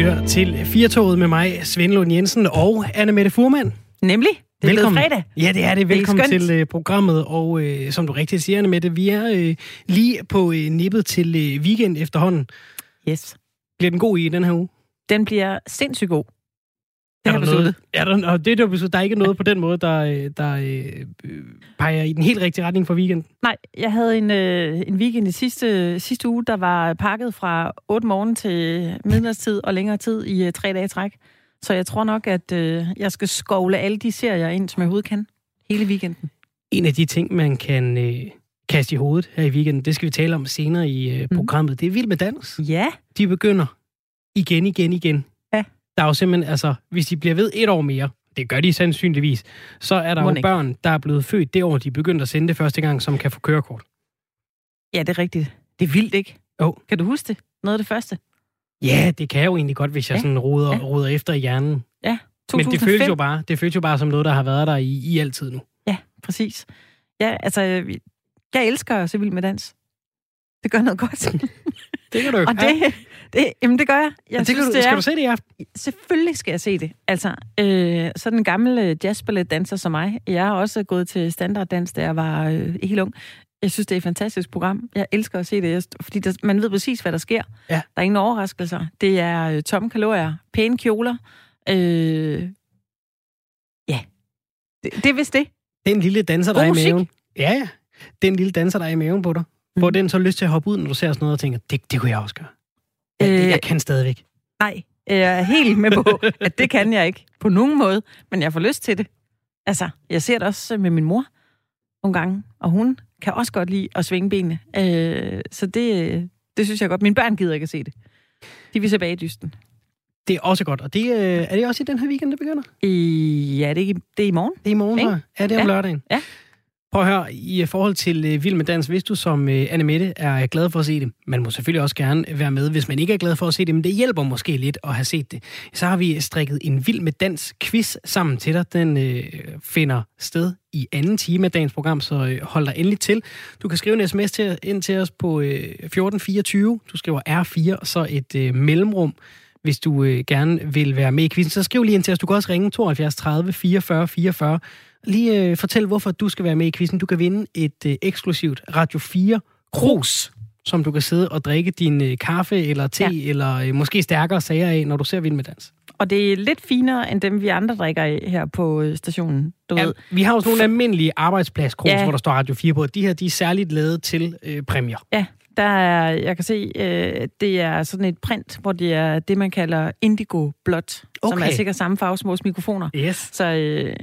lytter til Firtoget med mig, Svend Lund Jensen og Anne Mette Furman. Nemlig. Det er Velkommen. fredag. Ja, det er det. Velkommen skønt. til uh, programmet. Og uh, som du rigtig siger, Anne Mette, vi er uh, lige på uh, nippet til uh, weekend efterhånden. Yes. Bliver den god i den her uge? Den bliver sindssygt god. Det Er der noget, er der, og det, der, besluttet, der er ikke noget på den måde, der, øh, der øh, peger i den helt rigtige retning for weekenden. Nej, jeg havde en, øh, en weekend i sidste, sidste uge, der var pakket fra 8 morgen til midnatstid og længere tid i øh, tre dage træk. Så jeg tror nok, at øh, jeg skal skovle alle de serier ind, som jeg overhovedet kan. Hele weekenden. En af de ting, man kan øh, kaste i hovedet her i weekenden, det skal vi tale om senere i øh, programmet. Det er Vild med Dans. Ja. De begynder igen, igen, igen. Der er jo simpelthen, altså, hvis de bliver ved et år mere, det gør de sandsynligvis, så er der Mon jo ikke. børn, der er blevet født det år, de begyndte at sende det første gang, som kan få kørekort. Ja, det er rigtigt. Det er vildt, ikke? Jo. Kan du huske det? Noget af det første? Ja, det kan jeg jo egentlig godt, hvis jeg Ja. sådan roder, Ja. roder efter i hjernen. Ja. Men 2005. det føles jo bare, det føles jo bare som noget, der har været der i, i altid nu. Ja, præcis. Ja, altså, jeg elsker så vild med dans. Det gør noget godt. Det kan du Og det, det, jamen det gør jeg. Jeg det kan du, det skal er, du se det i aften? Selvfølgelig skal jeg se det. Altså, øh, sådan en gammel øh, jazzballetdanser som mig. Jeg har også gået til standarddans, da jeg var øh, helt ung. Jeg synes, det er et fantastisk program. Jeg elsker at se det, Jeg- fordi der, man ved præcis, hvad der sker. Ja. Der er ingen overraskelser. Det er øh, tomme kalorier, pæne kjoler. Øh, ja, det, det er vist det. Den lille danser, der er i maven. Ja, ja. Den lille danser, der er i maven på dig. Får Mhm. den så lyst til at hoppe ud, når du ser sådan noget og tænker, det, det kunne jeg også gøre. Ja, det, Øh, jeg kan stadigvæk. Nej, jeg er helt med på, at det kan jeg ikke på nogen måde, men jeg får lyst til det. Altså, jeg ser det også med min mor nogle gange, og hun kan også godt lide at svinge benene. Øh, så det, det synes jeg godt. Mine børn gider ikke at se det. De vil se bag i dysten. Det er også godt. Og det, øh, er det også i den her weekend, det begynder? I, ja, det er, det er i morgen. Det er i morgen, Ikke? Ja, det er om Ja. lørdagen. Ja. Prøv at høre, i forhold til øh, Vild med Dans, hvis du som øh, Anne Mette er glad for at se det, man må selvfølgelig også gerne være med, hvis man ikke er glad for at se det, men det hjælper måske lidt at have set det. Så har vi strikket en Vild med Dans quiz sammen til dig. Den øh, finder sted i anden time af dagens program, så øh, hold dig endelig til. Du kan skrive en sms til, ind til os på øh, 1424. Du skriver R4 og så et øh, mellemrum hvis du øh, gerne vil være med i quizzen. Så skriv lige ind til os. Du kan også ringe 72 30 44 44. Lige øh, fortæl, hvorfor du skal være med i quizzen. Du kan vinde et øh, eksklusivt Radio 4 krus, som du kan sidde og drikke din øh, kaffe eller te, ja. Eller øh, måske stærkere sager af, når du ser Vild med Dans. Og det er lidt finere, end dem vi andre drikker af her på øh, stationen. Du Ja, ved. vi har jo sådan nogle almindelige arbejdspladskrus, ja. Hvor der står Radio 4 på. De her, de er særligt lavet til øh, præmier. Ja, der er, jeg kan se, øh, det er sådan et print, hvor det er det, man kalder indigo blåt, som Okay. er sikkert samme farve som vores mikrofoner. Yes. Så øh,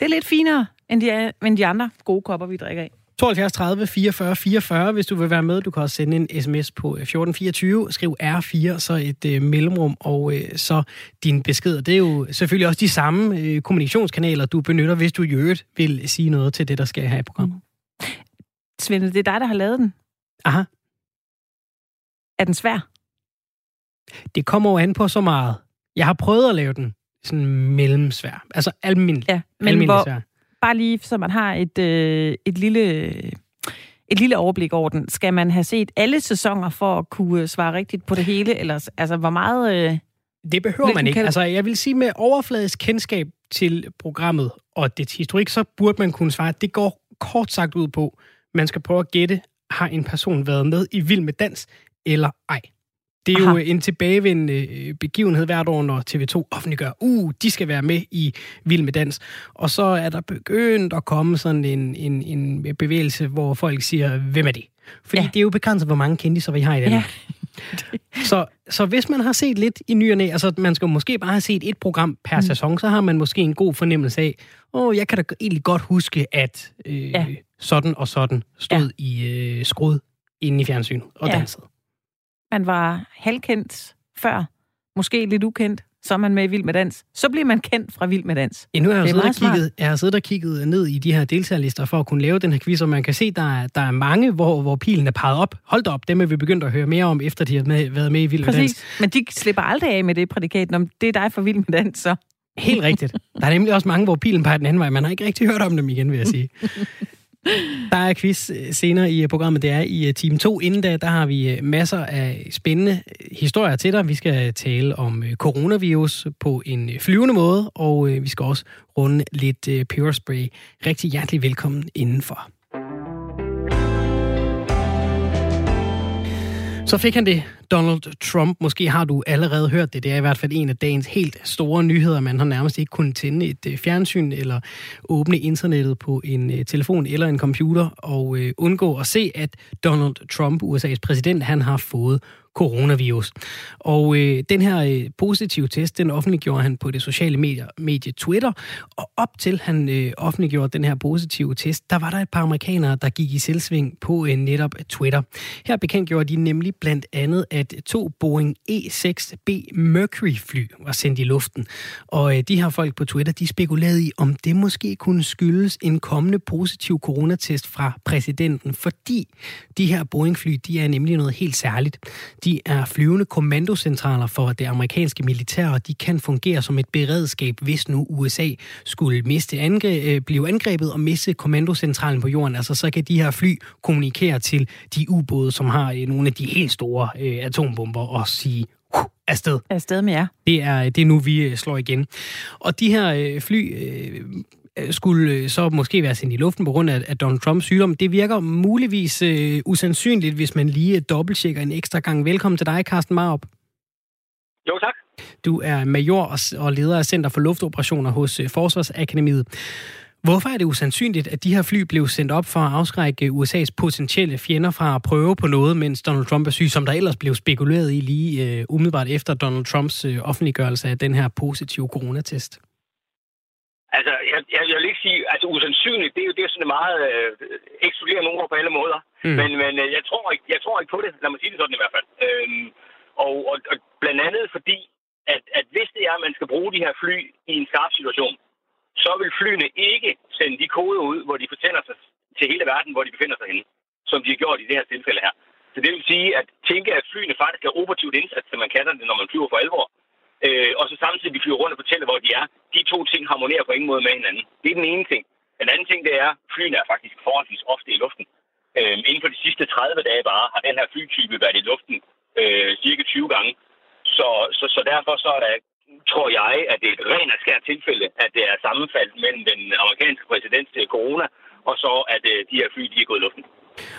det er lidt finere, end de, end de andre gode kopper, vi drikker af. 72 30 44 44, hvis du vil være med. Du kan også sende en sms på øh, 1424, skriv R4, så et øh, mellemrum, og øh, så din besked. Det er jo selvfølgelig også de samme øh, kommunikationskanaler, du benytter, hvis du i øvrigt vil sige noget til det, der skal her i programmet. Svende, det er dig, der har lavet den. Aha, Er den svær? det kommer jo an på så meget. Jeg har prøvet at lave den sådan mellemsvær, altså almindelig, Ja, men almindelig hvor, svær. bare lige så man har et, øh, et lille... Et lille overblik over den. Skal man have set alle sæsoner for at kunne svare rigtigt på det hele? Eller altså, hvor meget... Øh, Det behøver man ikke. kan- Altså, jeg vil sige, med overfladisk kendskab til programmet og dets historik, så burde man kunne svare, at det går kort sagt ud på, man skal prøve at gætte, har en person været med i Vild med Dans, eller ej. Det er Aha. jo en tilbagevendende øh, begivenhed hvert år, når TV2 offentliggør, uh, de skal være med i Vild med Dans. Og så er der begyndt at komme sådan en, en, en bevægelse, hvor folk siger, hvem er det? Fordi ja. Ja. det er jo begrænset, hvor mange kendtiser vi har i Danmark. Så, så hvis man har set lidt i ny og næ, altså man skal måske bare have set et program per mm. sæson, så har man måske en god fornemmelse af, åh, oh, jeg kan da egentlig godt huske, at øh, ja. Ja. sådan og sådan stod ja. i øh, skrud inde i fjernsynet og ja. Ja. dansede. Man var halvkendt før, måske lidt ukendt, så er man med i Vild med Dans. Så bliver man kendt fra Vild med Dans. Ja, nu har jeg, jo Det siddet og kigget, jeg har siddet og kigget ned i de her deltagerlister for at kunne lave den her quiz, og man kan se, der er, der er mange, hvor, hvor pilen er peget op. Hold da op, dem er vi begyndt at høre mere om, efter de har med, været med i Vild med Dans. Præcis. Men de slipper aldrig af med det prædikat, om det er dig for Vild med Dans, så. Helt rigtigt. Der er nemlig også mange, hvor pilen peger den anden vej. Man har ikke rigtig hørt om dem igen, vil jeg sige. Der er quiz øh, senere i øh, programmet. Det er i øh, time 2. Inden da, der har vi masser af spændende historier til dig. Vi skal tale om coronavirus på en flyvende måde, og vi skal også runde lidt peberspray. Rigtig hjertelig velkommen indenfor. Så fik han det, Donald Trump. Måske har du allerede hørt det. Det er i hvert fald en af dagens helt store nyheder. Man har nærmest ikke kunnet tænde et øh, fjernsyn eller åbne internettet på en øh, telefon eller en computer og øh, undgå at se, at Donald Trump, USA's præsident, han har fået coronavirus. Og øh, den her øh, positive test, den offentliggjorde han på det sociale medie, medie Twitter, og op til han øh, offentliggjorde den her positive test, der var der et par amerikanere, der gik i selvsving på øh, netop Twitter. Her bekendtgjorde de nemlig blandt andet, at to Boeing E6B Mercury fly var sendt i luften. Og øh, de her folk på Twitter, de spekulerede i, om det måske kunne skyldes en kommende positiv coronatest fra præsidenten, fordi de her Boeing fly, de er nemlig noget helt særligt. De er flyvende kommandocentraler for det amerikanske militær, og de kan fungere som et beredskab, hvis nu USA skulle miste angre- øh, blive angrebet og miste kommandocentralen på jorden. Altså så kan de her fly kommunikere til de ubåde, som har øh, nogle af de helt store øh, atombomber og sige, uh, afsted. Afsted med jer. Det er, det er nu, vi øh, slår igen. Og de her fly Øh, skulle øh, så måske være sendt i luften på grund af, af Donald Trumps sygdom. Det virker muligvis uh, usandsynligt, hvis man lige dobbelttjekker en ekstra gang. Velkommen til dig, Carsten Marup. Jo, tak. Du er major og leder af Center for Luftoperationer hos Forsvarsakademiet. Hvorfor er det usandsynligt, at de her fly blev sendt op for at afskrække USA's potentielle fjender fra at prøve på noget, mens Donald Trump er syg, som der ellers blev spekuleret i lige uh, umiddelbart efter Donald Trumps uh, offentliggørelse af den her positive coronatest? Altså, jeg, jeg, jeg vil ikke sige, altså usandsynligt, det er jo det er sådan meget øh, ekskluderende ord på alle måder. Mm. Men, men øh, jeg, tror ikke, jeg tror ikke på det, lad mig sige det sådan i hvert fald. Øhm, og, og, og blandt andet fordi, at, at hvis det er, at man skal bruge de her fly i en skarp situation, så vil flyene ikke sende de koder ud, hvor de fortæller sig til hele verden, hvor de befinder sig henne, som de har gjort i det her tilfælde her. Så det vil sige, at tænke, at flyene faktisk er operativt indsat, som man kalder det, når man flyver for alvor, øh, og så samtidig flyver rundt og fortæller, hvor de er. De to ting harmonerer på ingen måde med hinanden. Det er den ene ting. Den anden ting, det er, at flyene er faktisk forholdsvis ofte i luften. Øh, inden for de sidste 30 dage bare har den her flytype været i luften øh, cirka 20 gange. Så, så, så derfor så er der, tror jeg, at det er et rent og skært tilfælde, at det er sammenfald mellem den amerikanske præsidents corona, og så at øh, de her fly, de er gået i luften.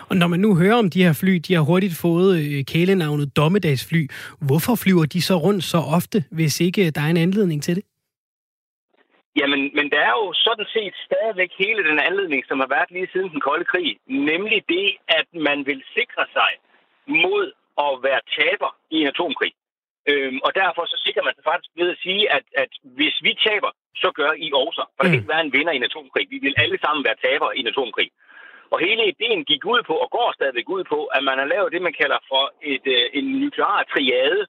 Og når man nu hører om de her fly, de har hurtigt fået øh, kælenavnet dommedagsfly. Hvorfor flyver de så rundt så ofte, hvis ikke der er en anledning til det? Jamen, men der er jo sådan set stadigvæk hele den anledning, som har været lige siden den kolde krig. Nemlig det, at man vil sikre sig mod at være taber i en atomkrig. Øhm, og derfor så sikrer man sig faktisk ved at sige, at, at hvis vi taber, så gør I også. For mm. der kan ikke være en vinder i en atomkrig. Vi vil alle sammen være tabere i en atomkrig. Og hele ideen gik ud på, og går stadigvæk ud på, at man har lavet det, man kalder for et, øh, en nuklear triade,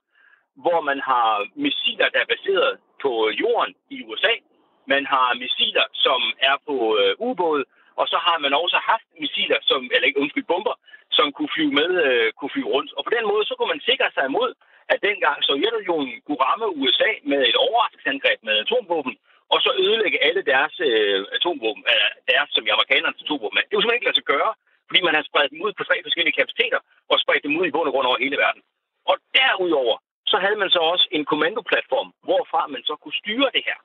hvor man har missiler, der er baseret på jorden i USA. Man har missiler, som er på øh, ubåde, og så har man også haft missiler, som, eller ikke undskyld, bomber, som kunne flyve med, øh, kunne flyve rundt. Og på den måde, så kunne man sikre sig imod, dengang Sovjetunionen kunne ramme USA med et overraskelsesangreb med atomvåben, og så ødelægge alle deres øh, atomvåben, øh, deres, som i amerikanernes atomvåben Det er jo simpelthen ikke lade sig gøre, fordi man har spredt dem ud på tre forskellige kapaciteter, og spredt dem ud i bund og grund over hele verden. Og derudover, så havde man så også en kommandoplatform, hvorfra man så kunne styre det her.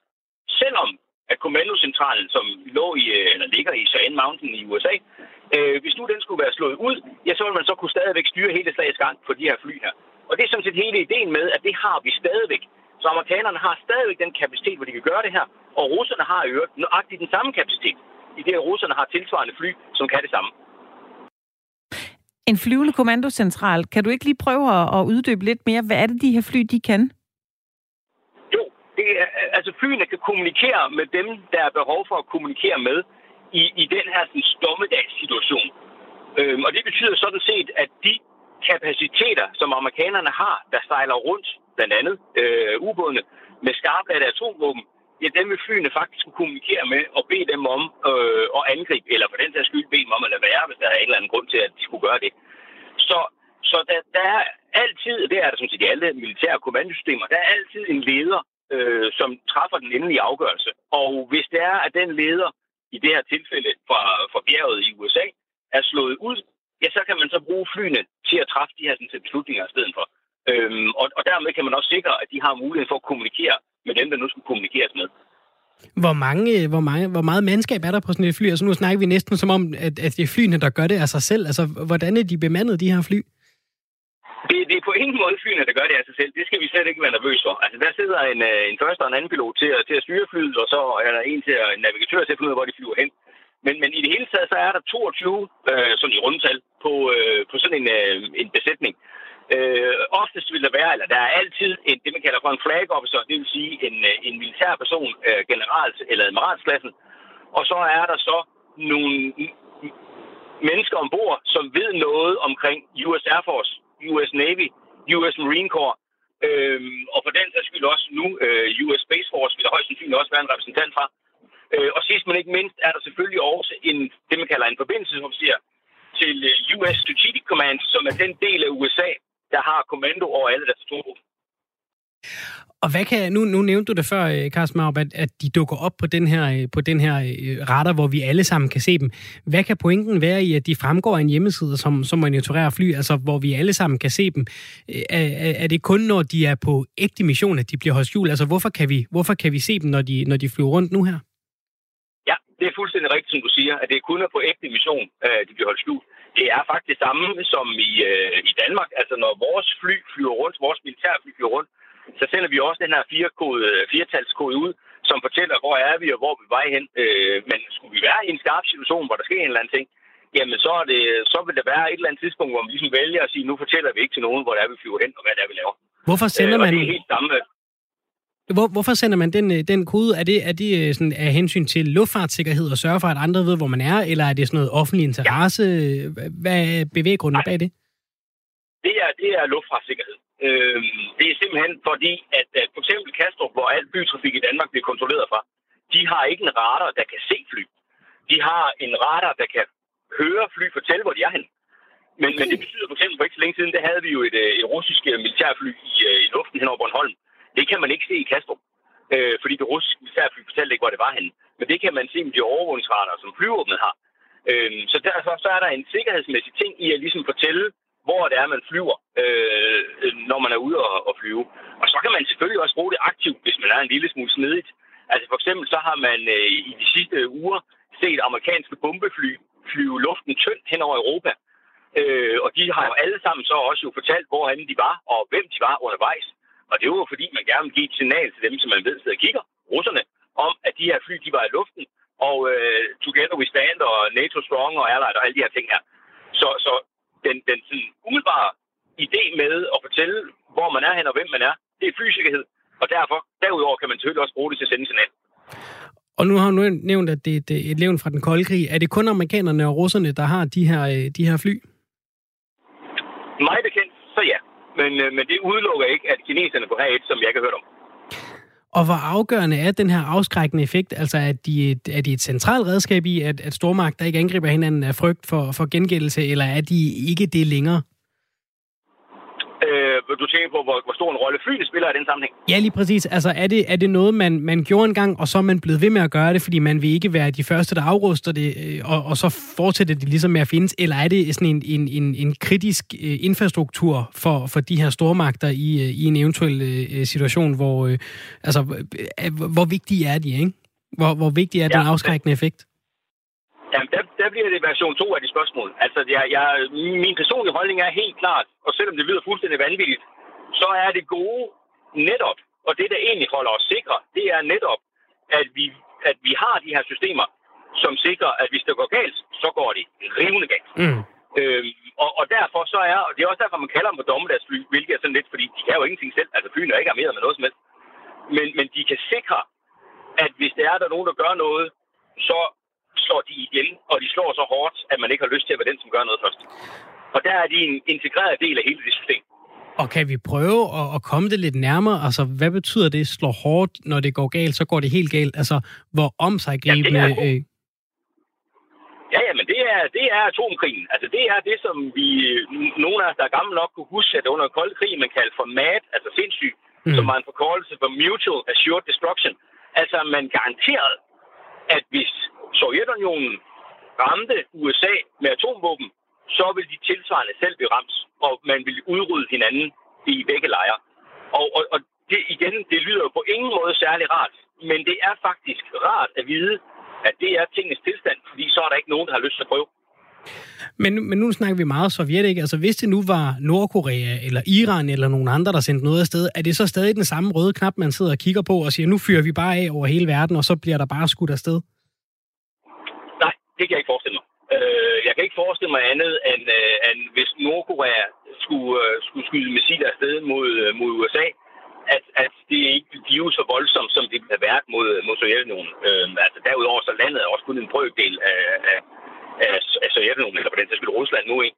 Selvom at kommandocentralen, som lå i, øh, eller ligger i Cheyenne Mountain i USA, øh, hvis nu den skulle være slået ud, ja, så ville man så kunne stadigvæk styre hele slagets gang på de her fly her. Og det er sådan set hele ideen med, at det har vi stadigvæk. Så amerikanerne har stadigvæk den kapacitet, hvor de kan gøre det her, og russerne har i øvrigt nøjagtigt den samme kapacitet, i det at russerne har tilsvarende fly, som kan det samme. En flyvende kommandocentral. Kan du ikke lige prøve at uddybe lidt mere? Hvad er det, de her fly, de kan? Jo, det er, altså flyene kan kommunikere med dem, der er behov for at kommunikere med i, i den her sådan, stommedagssituation. Øhm, og det betyder sådan set, at de kapaciteter, som amerikanerne har, der sejler rundt, blandt andet øh, ubådene, med skarpladte atomvåben, ja, dem vil flyene faktisk kunne kommunikere med og bede dem om øh, at angribe, eller for den sags skyld bede dem om at lade være, hvis der er en eller anden grund til, at de skulle gøre det. Så, så der, der er altid, det er der som set i alle militære kommandosystemer, der er altid en leder, øh, som træffer den endelige afgørelse. Og hvis det er, at den leder i det her tilfælde fra, fra bjerget i USA, er slået ud, ja, så kan man så bruge flyene til at træffe de her sådan, beslutninger i stedet for. Øhm, og, og dermed kan man også sikre, at de har mulighed for at kommunikere med dem, der nu skulle kommunikeres med. Hvor, mange, hvor, mange, hvor meget mandskab er der på sådan et fly? Altså nu snakker vi næsten som om, at, at det er flyene, der gør det af sig selv. Altså, hvordan er de bemandet, de her fly? Det, det er på ingen måde flyene, der gør det af sig selv. Det skal vi slet ikke være nervøse for. Altså, der sidder en, øh, en første og en anden pilot til, til at styre flyet, og så er der en til at, en navigatør til at finde ud af, hvor de flyver hen. Men, men i det hele taget, så er der 22 øh, sådan i rundtal på, øh, på sådan en, øh, en besætning. Øh, oftest vil der være, eller der er altid en, det, man kalder for en flag officer, det vil sige en, øh, en militær person, øh, generals- eller admiralsklassen. Og så er der så nogle mennesker ombord, som ved noget omkring US Air Force, US Navy, US Marine Corps, øh, og for den sags skyld også nu øh, US Space Force vil der højst sandsynligt også være en repræsentant fra. Øh, Øh, og sidst men ikke mindst er der selvfølgelig også en, det man kalder en forbindelsesofficer til øh, US Strategic Command, som er den del af USA, der har kommando over alle deres atomvåben. Og hvad kan, nu, nu nævnte du det før, øh, Carsten Maup, at, at de dukker op på den her, på den her radar, hvor vi alle sammen kan se dem. Hvad kan pointen være i, at de fremgår af en hjemmeside, som, som monitorerer fly, altså hvor vi alle sammen kan se dem? Er, er det kun, når de er på ægte mission, at de bliver holdt skjult? Altså hvorfor kan vi, hvorfor kan vi se dem, når de, når de flyver rundt nu her? Det er fuldstændig rigtigt, som du siger, at det kun er på ægte mission, de bliver holdt skjult. Det er faktisk det samme som i, i Danmark. Altså når vores fly flyver rundt, vores militærfly flyver rundt, så sender vi også den her firekode, firetalskode ud, som fortæller, hvor er vi og hvor vi er vej hen. Øh, men skulle vi være i en skarp situation, hvor der sker en eller anden ting, jamen så, er det, så vil der være et eller andet tidspunkt, hvor vi ligesom vælger at sige, nu fortæller vi ikke til nogen, hvor det er, vi flyver hen, og hvad det er, vi laver. Hvorfor sender man... Øh, og det er helt samme. Hvor, hvorfor sender man den, øh, den kode? Er det, er det øh, sådan af hensyn til luftfartssikkerhed og sørge for, at andre ved, hvor man er, eller er det sådan noget offentlig interesse? Ja. Hvad er bevæggrunden bag det? Det er, det er luftfartssikkerhed. Øh, det er simpelthen fordi, at, at for eksempel Kastrup, hvor al bytrafik i Danmark bliver kontrolleret fra, de har ikke en radar, der kan se fly. De har en radar, der kan høre fly fortælle, hvor de er henne. Men, men det betyder for eksempel for ikke så længe siden, der havde vi jo et, øh, et russisk øh, militærfly i, øh, i luften hen over Bornholm. Det kan man ikke se i Kastrup, øh, fordi det russiske militærfly fortalte ikke, hvor det var henne. Men det kan man se med de overvågningsradar, som flyvåbnet har. Øh, så derfor så er der en sikkerhedsmæssig ting i at ligesom fortælle, hvor det er, man flyver, øh, når man er ude og, og flyve. Og så kan man selvfølgelig også bruge det aktivt, hvis man er en lille smule snedigt. Altså for eksempel så har man øh, i de sidste uger set amerikanske bombefly flyve luften tyndt hen over Europa. Øh, og de har jo alle sammen så også jo fortalt, hvorhen de var, og hvem de var undervejs. Og det var fordi, man gerne vil give et signal til dem, som man ved sidder og kigger, russerne, om at de her fly, de var i luften, og øh, Together We Stand og NATO Strong og Allied og alle de her ting her. Så, så den, den sådan umiddelbare idé med at fortælle, hvor man er hen og hvem man er, det er flysikkerhed. Og derfor, derudover kan man selvfølgelig også bruge det til at sende signal. Og nu har du nævnt, at det er et levn fra den kolde krig. Er det kun amerikanerne og russerne, der har de her, øh, de her fly? Mig bekendt, så ja. Men, øh, men det udelukker ikke, at kineserne kunne have et, som jeg ikke har hørt om. Og hvor afgørende er den her afskrækkende effekt? Altså, at de, er de et centralt redskab i, at, at stormagter ikke angriber hinanden af frygt for, for gengældelse, eller er de ikke det længere? Øh, du tænker på, hvor, hvor stor en rolle flyene spiller i den sammenhæng? Ja, lige præcis. Altså, er det, er det noget, man, man gjorde engang, og så er man blevet ved med at gøre det, fordi man vil ikke være de første, der afruster det, øh, og, og så fortsætter det ligesom med at findes? Eller er det sådan en, en, en, en kritisk øh, infrastruktur for, for de her stormagter i, øh, i en eventuel situation, hvor, altså, hvor vigtige er de, ikke? Hvor, hvor vigtig er ja, den afskrækkende effekt? Jamen, der, der bliver det version 2 af de spørgsmål. Altså, jeg, jeg, min personlige holdning er helt klart, og selvom det lyder fuldstændig vanvittigt, så er det gode netop, og det, der egentlig holder os sikre, det er netop, at vi, at vi har de her systemer, som sikrer, at hvis det går galt, så går det rivende galt. Mm. Øhm, og, og derfor så er, og det er også derfor, man kalder dem på dommedagsfly, hvilket er sådan lidt, fordi de kan jo ingenting selv, altså flyene er ikke armeret med noget som helst. Men, men de kan sikre, at hvis der er der nogen, der gør noget, så slår de igen, og de slår så hårdt, at man ikke har lyst til at være den, som gør noget først. Og der er de en integreret del af hele det system. Og kan vi prøve at, at komme det lidt nærmere? Altså, hvad betyder det, slår hårdt, når det går galt, så går det helt galt? Altså, hvor omsaggribende... Ja, øh... Ja, men det er, det er atomkrigen. Altså, det er det, som vi, nogle af os, der er gamle nok, kunne huske, at under kold krig, man kaldte for MAD, altså sindssyg, mm. som var en forkortelse for Mutual Assured Destruction. Altså, man garanterede, at hvis Sovjetunionen ramte USA med atomvåben, så ville de tilsvarende selv blive ramt, og man ville udrydde hinanden i begge lejre. Og, og, og det igen, det lyder jo på ingen måde særlig rart, men det er faktisk rart at vide, at det er tingens tilstand, fordi så er der ikke nogen, der har lyst til at prøve. Men, men nu snakker vi meget Sovjet, ikke? Altså hvis det nu var Nordkorea eller Iran eller nogen andre, der sendte noget afsted, er det så stadig den samme røde knap, man sidder og kigger på og siger, nu fyrer vi bare af over hele verden, og så bliver der bare skudt afsted? Det kan jeg ikke forestille mig. Øh, jeg kan ikke forestille mig andet, end, øh, end hvis Nordkorea skulle, øh, skulle skyde missiler afsted mod, øh, mod USA, at, at det ikke bliver så voldsomt, som det har været mod, mod Sovjetunionen. Øh, altså derudover så landet er også kun en brøkdel af, af, af, af Sovjetunionen, eller på den til Rusland nu, ikke?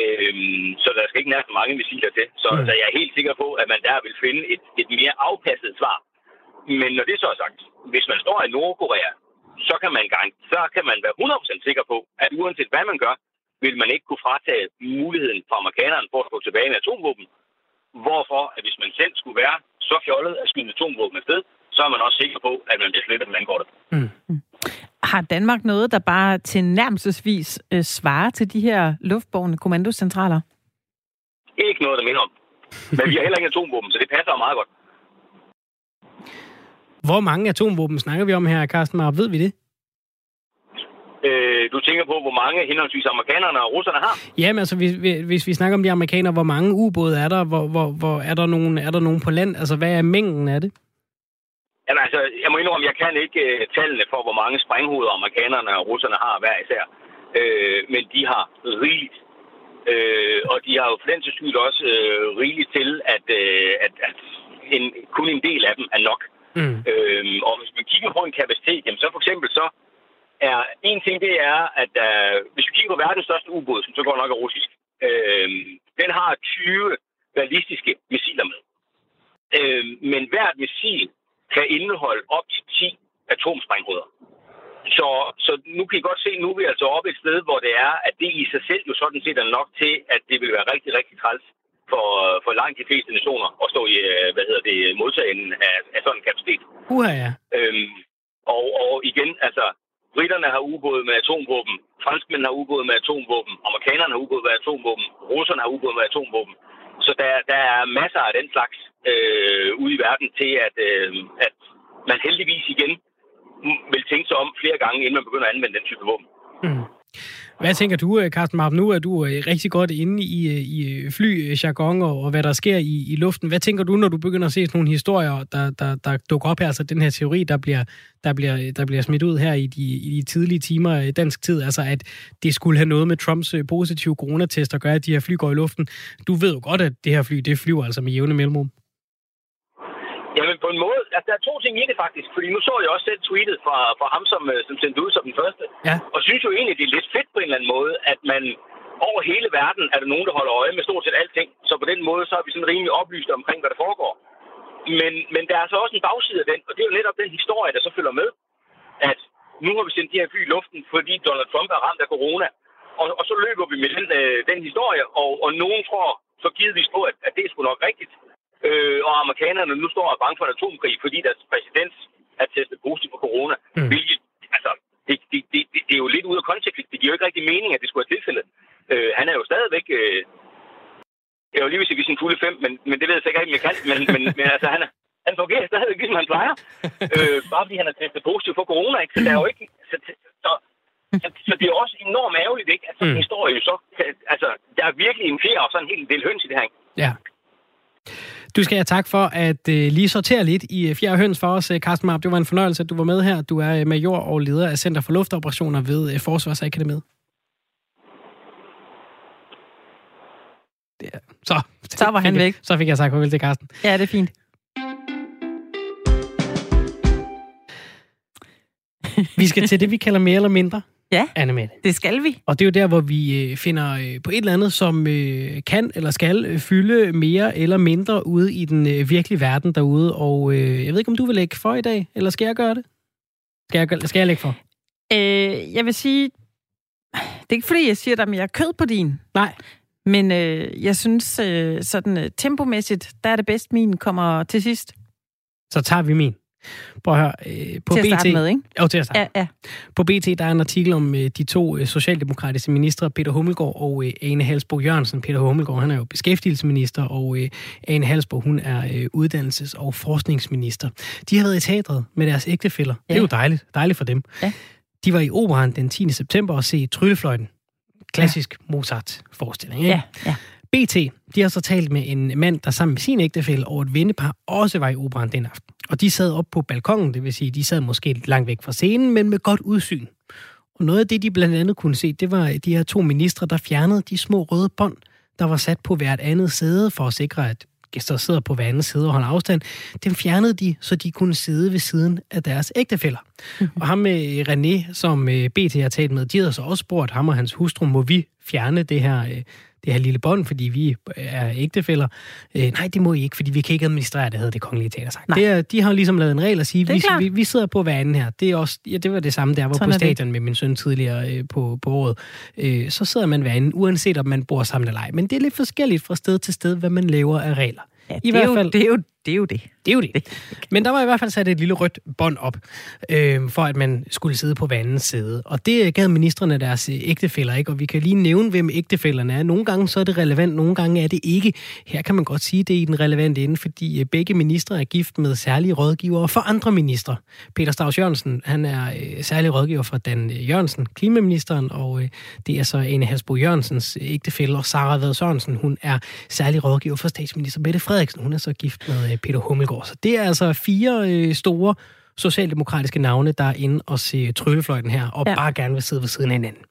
Øhm, så der skal ikke nærmest så mange missiler til. Så, mm. så jeg er helt sikker på, at man der vil finde et, et mere afpasset svar. Men når det så er sagt, hvis man står i Nordkorea, så kan man, gang, så kan man være 100% sikker på, at uanset hvad man gør, vil man ikke kunne fratage muligheden for amerikanerne for at gå tilbage med atomvåben. Hvorfor, at hvis man selv skulle være så fjollet at skyde atomvåben afsted, så er man også sikker på, at man bliver slettet, man går det. Mm. Har Danmark noget, der bare til nærmelsesvis øh, svarer til de her luftborgne kommandocentraler? Ikke noget, der minder om. Men vi har heller ikke atomvåben, så det passer meget godt. Hvor mange atomvåben snakker vi om her, Carsten Marp? Ved vi det? Øh, du tænker på, hvor mange henholdsvis amerikanerne og russerne har? Jamen altså, hvis, hvis vi snakker om de amerikanere, hvor mange ubåde er der? Hvor, hvor, hvor er, der nogen, er der nogen på land? Altså, hvad er mængden af det? Jamen altså, jeg må indrømme, jeg kan ikke uh, tallene for, hvor mange sprænghoveder amerikanerne og russerne har hver især. Uh, men de har rigeligt. Uh, og de har jo for den også uh, rigeligt til, at, uh, at, at en, kun en del af dem er nok. Mm. Øhm, og hvis man kigger på en kapacitet, jamen så for eksempel så er en ting, det er, at uh, hvis vi kigger på verdens største ubåd, som så går nok er russisk, uh, den har 20 ballistiske missiler med. Uh, men hvert missil kan indeholde op til 10 atomsprænghoveder. Så, så nu kan I godt se, nu er vi altså oppe et sted, hvor det er, at det i sig selv jo sådan set er nok til, at det vil være rigtig, rigtig træls for, for langt de fleste nationer at stå i, øh, hvad hedder det, modtagen af, af sådan en kapacitet. Uha, ja. Øhm, og, og igen, altså, britterne har ubåde med atomvåben, franskmændene har ubåde med atomvåben, amerikanerne har ubåde med atomvåben, russerne har ubåde med atomvåben. Så der, der er masser af den slags øh, ude i verden til, at, øh, at man heldigvis igen vil tænke sig om flere gange, inden man begynder at anvende den type våben. Mm. Hvad tænker du, øh, Carsten Marp? Nu er du øh, rigtig godt inde i, øh, i flyjargon og, og hvad der sker i, i luften. Hvad tænker du, når du begynder at se sådan nogle historier, der, der, der dukker op her, altså den her teori, der bliver, der bliver, der bliver smidt ud her i de, i de tidlige timer i dansk tid, altså at det skulle have noget med Trumps positive coronatest at gøre, at de her fly går i luften. Du ved jo godt, at det her fly, det flyver altså med jævne mellemrum. Jamen på en måde, altså, der er to ting i det faktisk, fordi nu så jeg også selv tweetet fra, fra ham, som, øh, som sendte ud som den første, ja. og synes jo egentlig, det er lidt fedt på en eller anden måde, at man over hele verden er der nogen, der holder øje med stort set alting, så på den måde, så er vi sådan rimelig oplyst omkring, hvad der foregår. Men, men der er så også en bagside af den, og det er jo netop den historie, der så følger med, at nu har vi sendt de her fly i luften, fordi Donald Trump er ramt af corona, og, og så løber vi med den, øh, den historie, og, og nogen tror så givetvis på, at, at det er sgu nok rigtigt. Øh, og amerikanerne nu står og er bange for en atomkrig, fordi deres præsident er testet positiv for corona. Mm. Hvilket, altså, det, det, det, det, er jo lidt ude af kontekst. Det giver jo ikke rigtig mening, at det skulle være tilfældet. Øh, han er jo stadigvæk... Øh, jeg vil lige sige, sin fulde fem, men, men det ved jeg sikkert ikke, om jeg kan. Men, men, men altså, han, er, han fungerer stadigvæk, ligesom han plejer. Øh, bare fordi han er testet positiv for corona, ikke? Så der er jo ikke... Så, så, så, så det er også enormt ærgerligt, ikke? At sådan en mm. historie så... Altså, der er virkelig en fjer og sådan en hel del høns i det her, ikke? Ja. Du skal have tak for at uh, lige sortere lidt i uh, Fjerde Høns for os, uh, Carsten Marp. Det var en fornøjelse, at du var med her. Du er uh, major og leder af Center for Luftoperationer ved uh, Forsvarsakademiet. Ja, så, så var han væk. Så fik jeg sagt farvel til Carsten. Ja, det er fint. vi skal til det, vi kalder mere eller mindre. Ja, Anne det skal vi. Og det er jo der, hvor vi øh, finder øh, på et eller andet, som øh, kan eller skal fylde mere eller mindre ude i den virkelige verden derude. Og jeg ved ikke, om du vil lægge for i dag, eller skal jeg gøre det? Skal jeg, skal jeg lægge for? Øh, jeg vil sige, det er ikke fordi, jeg siger, er mere kød på din. Nej. Men øh, jeg synes, øh, sådan tempomæssigt, der er det bedst, min kommer til sidst. Så tager vi min. Prøv at høre, øh, på Til at BT... med, ikke? Jo, til at starte. Ja, ja. På BT der er en artikel om øh, de to øh, socialdemokratiske ministre, Peter Hummelgaard og øh, Ane Halsbo Jørgensen. Peter Hummelgaard, han er jo beskæftigelsesminister, og øh, Ane Halsbo, hun er øh, uddannelses- og forskningsminister. De har været i teatret med deres ægtefæller. Ja. Det er jo dejligt. Dejligt for dem. Ja. De var i operan den 10. september og se Tryllefløjten. Klassisk ja. Mozart-forestilling, ikke? Ja, ja. BT, de har så talt med en mand, der sammen med sin ægtefælle og et vennepar også var i operan den aften. Og de sad op på balkongen, det vil sige, de sad måske lidt langt væk fra scenen, men med godt udsyn. Og noget af det, de blandt andet kunne se, det var de her to ministre, der fjernede de små røde bånd, der var sat på hvert andet sæde for at sikre, at gæster sidder på hver andet side og holder afstand. Dem fjernede de, så de kunne sidde ved siden af deres ægtefæller. Mm-hmm. Og ham med René, som øh, BT har talt med, de havde så også spurgt ham og hans hustru, må vi fjerne det her øh, det her lille bånd, fordi vi er ægtefælder. Øh, nej, det må I ikke, fordi vi kan ikke administrere det, havde det kongelige teater sagt. Det er, de har ligesom lavet en regel at sige, vi, vi, vi sidder på hver anden her. Det, er også, ja, det var det samme, der var Sådan på stadion det. med min søn tidligere øh, på, på året. Øh, så sidder man hver anden, uanset om man bor sammen eller ej. Men det er lidt forskelligt fra sted til sted, hvad man laver af regler. Ja, I hvert fald, jo, det, er jo, det er jo det. Det er jo det. Men der var i hvert fald sat et lille rødt bånd op, øh, for at man skulle sidde på vandens side. Og det gav ministerne deres ægtefæller ikke, og vi kan lige nævne, hvem ægtefællerne er. Nogle gange så er det relevant, nogle gange er det ikke. Her kan man godt sige, det er i den relevante ende, fordi øh, begge ministre er gift med særlige rådgivere for andre ministre. Peter Strauss Jørgensen, han er øh, særlig rådgiver for Dan Jørgensen, klimaministeren, og øh, det er så Ane Hasbro Jørgensens ægtefælle, og Sara Ved Sørensen, hun er særlig rådgiver for statsminister Mette Frederiksen. Hun er så gift med øh, Peter Hummelgaard. Så det er altså fire øh, store socialdemokratiske navne, der er inde og se tryllefløjten her, og ja. bare gerne vil sidde ved siden af hinanden.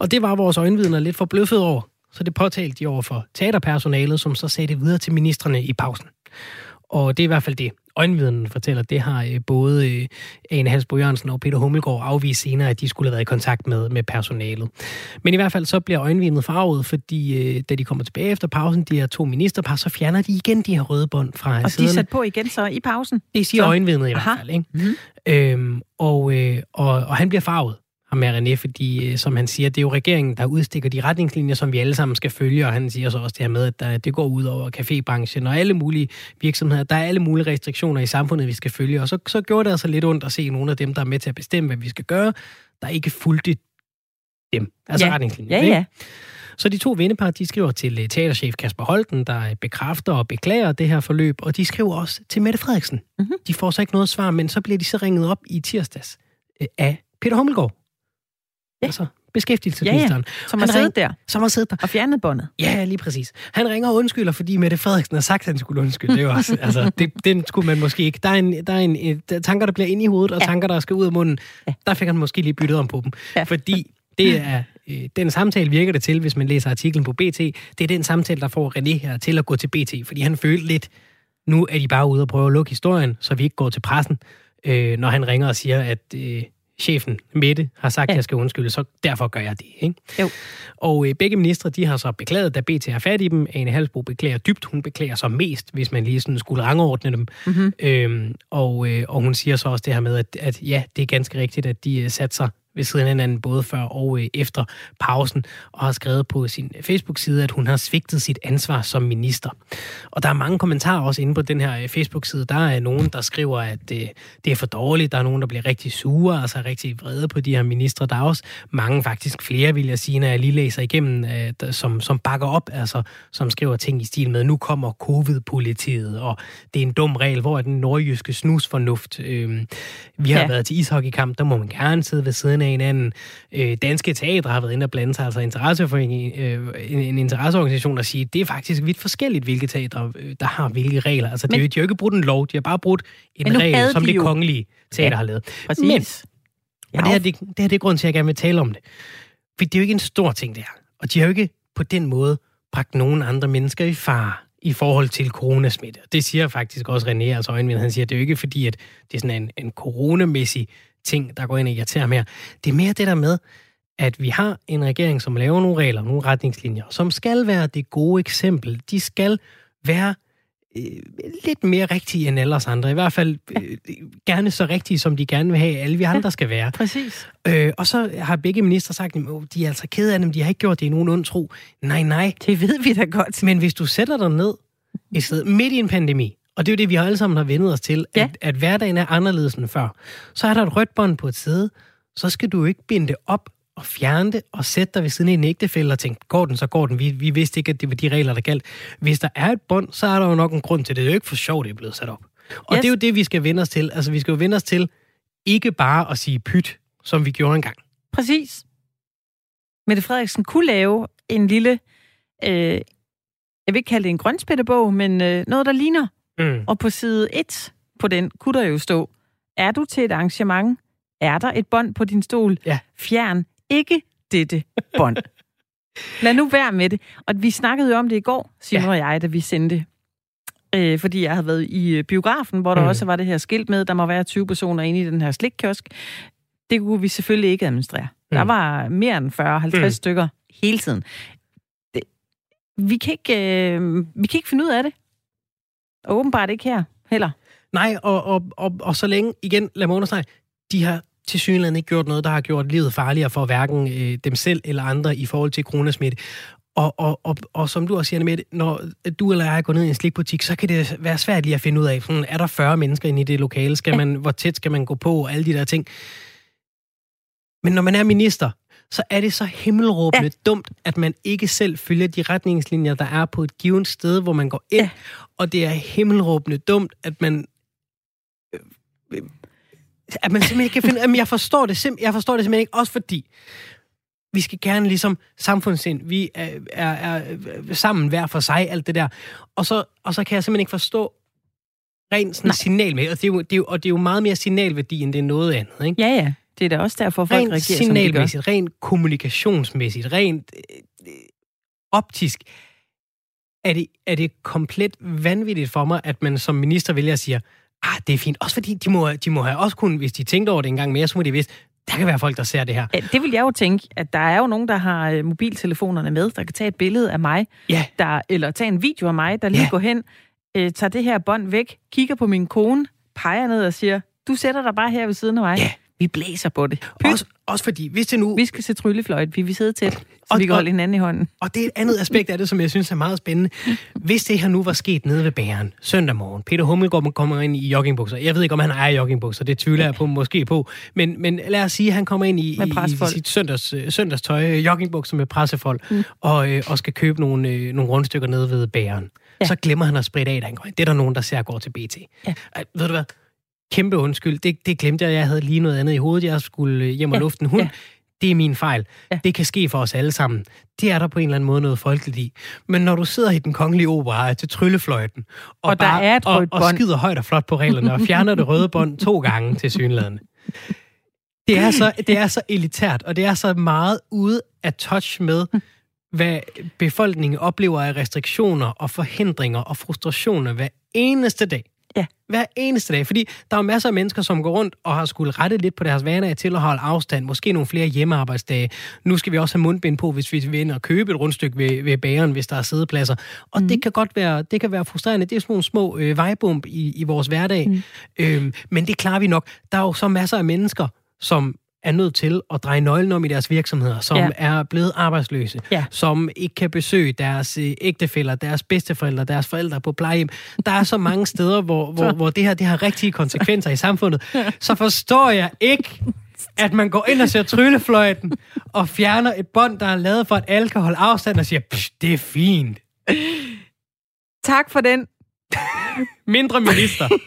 Og det var vores øjenvidner lidt forbløffet over, så det påtalte de over for teaterpersonalet, som så sagde det videre til ministerne i pausen. Og det er i hvert fald det, øjenvidnen fortæller. Det har øh, både øh, Ane Halsbo Jørgensen og Peter Hummelgaard afvist senere, at de skulle have været i kontakt med, med personalet. Men i hvert fald så bliver øjenvidnet farvet, fordi øh, da de kommer tilbage efter pausen, de her to ministerpar, så fjerner de igen de her røde bånd fra Og siderne. de er sat på igen så i pausen? Det siger så. øjenvidnet i Aha. hvert fald. Ikke? Mm-hmm. Øhm, og, øh, og, og han bliver farvet ham med René, fordi øh, som han siger, det er jo regeringen, der udstikker de retningslinjer, som vi alle sammen skal følge, og han siger så også det her med, at der, det går ud over cafébranchen og alle mulige virksomheder. Der er alle mulige restriktioner i samfundet, vi skal følge, og så, så gjorde det altså lidt ondt at se nogle af dem, der er med til at bestemme, hvad vi skal gøre, der ikke fulgte dem, altså ja. retningslinjer. Ja, ja. Så de to vennepar, de skriver til øh, teaterchef Kasper Holten, der bekræfter og beklager det her forløb, og de skriver også til Mette Frederiksen. Mm-hmm. De får så ikke noget svar, men så bliver de så ringet op i tirsdags øh, af Peter Hummelgaard, Ja. Altså, beskæftigelsesministeren. Ja, ja. Som har siddet der. Som har siddet der. Og fjernet båndet. Ja, lige præcis. Han ringer og undskylder, fordi Mette Frederiksen har sagt, at han skulle undskylde. Det er også, altså, det, den skulle man måske ikke. Der er, en, der er en, et, tanker, der bliver ind i hovedet, og ja. tanker, der skal ud af munden. Ja. Der fik han måske lige byttet om på dem. Ja. Fordi det er, øh, den samtale virker det til, hvis man læser artiklen på BT. Det er den samtale, der får René her til at gå til BT, fordi han følte lidt, nu er de bare ude og prøve at lukke historien, så vi ikke går til pressen, øh, når han ringer og siger, at øh, chefen, Mette, har sagt, ja. at jeg skal undskylde, så derfor gør jeg det. Ikke? Jo. Og øh, begge ministre, de har så beklaget, da BT har fat i dem. Ane Halsbro beklager dybt, hun beklager så mest, hvis man lige sådan skulle rangordne dem. Mm-hmm. Øhm, og, øh, og hun siger så også det her med, at, at ja, det er ganske rigtigt, at de øh, satte sig ved siden af hinanden, både før og øh, efter pausen, og har skrevet på sin Facebook-side, at hun har svigtet sit ansvar som minister. Og der er mange kommentarer også inde på den her øh, Facebook-side. Der er nogen, der skriver, at øh, det er for dårligt. Der er nogen, der bliver rigtig sure, altså rigtig vrede på de her ministre. Der er også mange, faktisk flere, vil jeg sige, når jeg lige læser igennem, øh, som, som bakker op, altså som skriver ting i stil med, nu kommer covid-politiet, og det er en dum regel, hvor er den nordjyske snusfornuft. Øh, vi har ja. været til ishockeykamp, der må man gerne sidde ved siden af hinanden. Øh, danske teatre har været inde og blande sig, altså interesse for en, øh, en, en interesseorganisation, der siger, det er faktisk vidt forskelligt, hvilke teatre, øh, der har hvilke regler. Altså, men, de, de har jo ikke brudt en lov, de har bare brudt en regel, som det kongelige teater ja, har lavet. Præcis. Men, og det her, det, det her det er grund til, at jeg gerne vil tale om det. For det er jo ikke en stor ting, det her. Og de har jo ikke på den måde bragt nogen andre mennesker i fare i forhold til coronasmitte. Det siger faktisk også René, altså øjenvind, han siger, at det er jo ikke fordi, at det er sådan en, en coronamæssig ting, der går ind og irriterer mere. Det er mere det der med, at vi har en regering, som laver nogle regler, nogle retningslinjer, som skal være det gode eksempel. De skal være øh, lidt mere rigtige end ellers andre. I hvert fald øh, gerne så rigtige, som de gerne vil have, alle vi andre skal være. Præcis. Øh, og så har begge minister sagt, at de er altså ked af dem, de har ikke gjort det i nogen ond tro. Nej, nej. Det ved vi da godt. Men hvis du sætter dig ned et sted midt i en pandemi, Og det er jo det, vi alle sammen har vendet os til, Ja. at, at hverdagen er anderledes end før. Så er der et rødt bånd på et sæde, så skal du jo ikke binde det op og fjerne det og sætte dig ved siden af en ægtefælde og tænke, går den, så går den. Vi, vi vidste ikke, at det var de regler, der galt. Hvis der er et bånd, så er der jo nok en grund til det. Det er jo ikke for sjovt, det er blevet sat op. Og Yes. det er jo det, vi skal vende os til. Altså, vi skal jo vende os til ikke bare at sige pyt, som vi gjorde engang. Præcis. Mette Frederiksen kunne lave en lille, øh, jeg vil ikke kalde det en grønspættebog, men øh, noget, der ligner. Mm. Og på side 1 på den kunne der jo stå, er du til et arrangement? Er der et bånd på din stol? Ja. Fjern ikke dette bånd. Lad nu være med det. Og vi snakkede jo om det i går, Simon Ja. og jeg, da vi sendte. Øh, fordi jeg havde været i øh, biografen, hvor der Mm. også var det her skilt med, der må være 20 personer inde i den her slikkiosk. Det kunne vi selvfølgelig ikke administrere. Der Mm. var mere end 40-50 Mm. stykker hele tiden. Det, vi, kan ikke, øh, vi kan ikke finde ud af det. Og åbenbart ikke her heller. Nej, og, og, og, og så længe, igen, lad mig understrege, de har til synligheden ikke gjort noget, der har gjort livet farligere for hverken øh, dem selv eller andre i forhold til coronasmitte. Og, og, og, og som du også siger med, når du eller jeg går ned i en slikbutik, så kan det være svært lige at finde ud af, sådan, er der 40 mennesker inde i det lokale? Skal man, hvor tæt skal man gå på? Og alle de der ting. Men når man er minister, så er det så himmelråbende ja. dumt, at man ikke selv følger de retningslinjer, der er på et givet sted, hvor man går ind. Ja. Og det er himmelråbende dumt, at man øh, at man simpelthen ikke kan finde... Jamen, jeg forstår det, simp- jeg forstår det simpelthen ikke, også fordi vi skal gerne ligesom samfundssind, vi er, er, er sammen hver for sig, alt det der. Og så, og så kan jeg simpelthen ikke forstå rent sådan signal med, og det, er jo, det er jo, og det er jo meget mere signalværdi, end det er noget andet, ikke? Ja, ja. Det er da også derfor, folk rent reagerer, som de gør. signalmæssigt, rent kommunikationsmæssigt, rent øh, optisk, er det, er det komplet vanvittigt for mig, at man som minister vælger at sige, ah, det er fint. Også fordi, de må, de må have også kun, hvis de tænkte over det en gang mere, så må de vidste, der kan være folk, der ser det her. Ja, Det vil jeg jo tænke, at der er jo nogen, der har øh, mobiltelefonerne med, der kan tage et billede af mig, Ja, der, eller tage en video af mig, der lige Ja. går hen, øh, tager det her bånd væk, kigger på min kone, peger ned og siger, du sætter dig bare her ved siden af mig. Ja. Vi blæser på det. Pyt. også, også fordi, hvis det nu... Vi skal se tryllefløjt, vi vil sidde tæt, så Og- vi kan og- holde hinanden i hånden. Og det er et andet aspekt af det, som jeg synes er meget spændende. Hvis det her nu var sket nede ved bæren søndag morgen, Peter Hummelgaard kommer ind i joggingbukser. Jeg ved ikke, om han ejer joggingbukser, det tvivler jeg på, måske på. Men, men lad os sige, at han kommer ind i, i, sit søndags, øh, søndagstøj, øh, joggingbukser med pressefold, mm. og, øh, og skal købe nogle, øh, nogle rundstykker nede ved bæren. Ja. Så glemmer han at spritte af, da han går ind. Det er der nogen, der ser går til BT. Ja. Ej, ved du hvad? Kæmpe undskyld. Det, det glemte jeg. Jeg havde lige noget andet i hovedet. Jeg skulle øh, hjem og Ja. lufte en hund. Ja. Det er min fejl. Ja. Det kan ske for os alle sammen. Det er der på en eller anden måde noget folkeligt i. Men når du sidder i den kongelige opera er til tryllefløjten, og, Og der er et og, og skider højt og flot på reglerne, og fjerner det røde bånd to gange til synlædende. Det er, så, det er så elitært, og det er så meget ude af touch med, hvad befolkningen oplever af restriktioner og forhindringer og frustrationer hver eneste dag. Ja. Hver eneste dag. Fordi der er masser af mennesker, som går rundt og har skulle rette lidt på deres vaner til at holde afstand. Måske nogle flere hjemmearbejdsdage. Nu skal vi også have mundbind på, hvis vi vil ind og købe et rundstykke ved, ved bageren, hvis der er sædepladser. Og mm. det kan godt være, det kan være frustrerende. Det er sådan nogle små øh, vejbump i, i vores hverdag. Mm. Øhm, men det klarer vi nok. Der er jo så masser af mennesker, som er nødt til at dreje nøglen om i deres virksomheder, som Ja. er blevet arbejdsløse, Ja. som ikke kan besøge deres øh, ægtefæller, deres bedsteforældre, deres forældre på plejehjem. Der er så mange steder, hvor, hvor, hvor det her det har rigtige konsekvenser i samfundet. Så forstår jeg ikke, at man går ind og ser tryllefløjten og fjerner et bånd, der er lavet for, at alle kan holde afstand og siger, "Psh, det er fint. Tak for den. Mindre minister.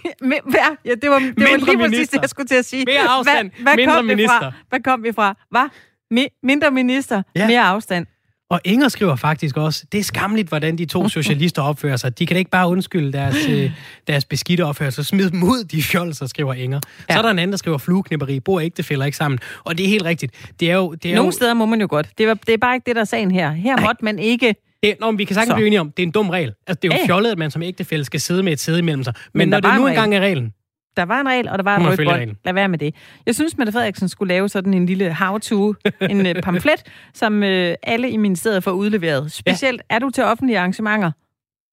Ja, det var, det var Mindre lige præcis minister. det, jeg skulle til at sige. Mere afstand, hvad, hvad mindre kom vi minister. Fra? Hvad kom vi fra? Hvad? Mi- mindre minister, ja. Mere afstand. Og Inger skriver faktisk også, det er skamligt, hvordan de to socialister opfører sig. De kan ikke bare undskylde deres, øh, deres beskidte opførsel. Smid dem ud, de fjolser, skriver Inger. Ja. Ja. Så er der en anden, der skriver flueknipperi. Bor ægtefælder ikke sammen. Og det er helt rigtigt. Det er jo... Det er Nogle jo, steder må man jo godt. Det, var, det er bare ikke det, der er sagen her. Her Nej. måtte man ikke. Det, nå, vi kan sagtens Så. blive enige om, det er en dum regel. Altså, det er jo Ja. fjollet, at man som ægtefælle skal sidde med et sæde imellem sig. Men, Men når det nu en engang er reglen, Der var en regel, og der var et rødt. Lad være med det. Jeg synes, Mette Frederiksen skulle lave sådan en lille how-to, en øh, pamflet, som øh, alle i ministeriet får udleveret. Specielt er du til offentlige arrangementer,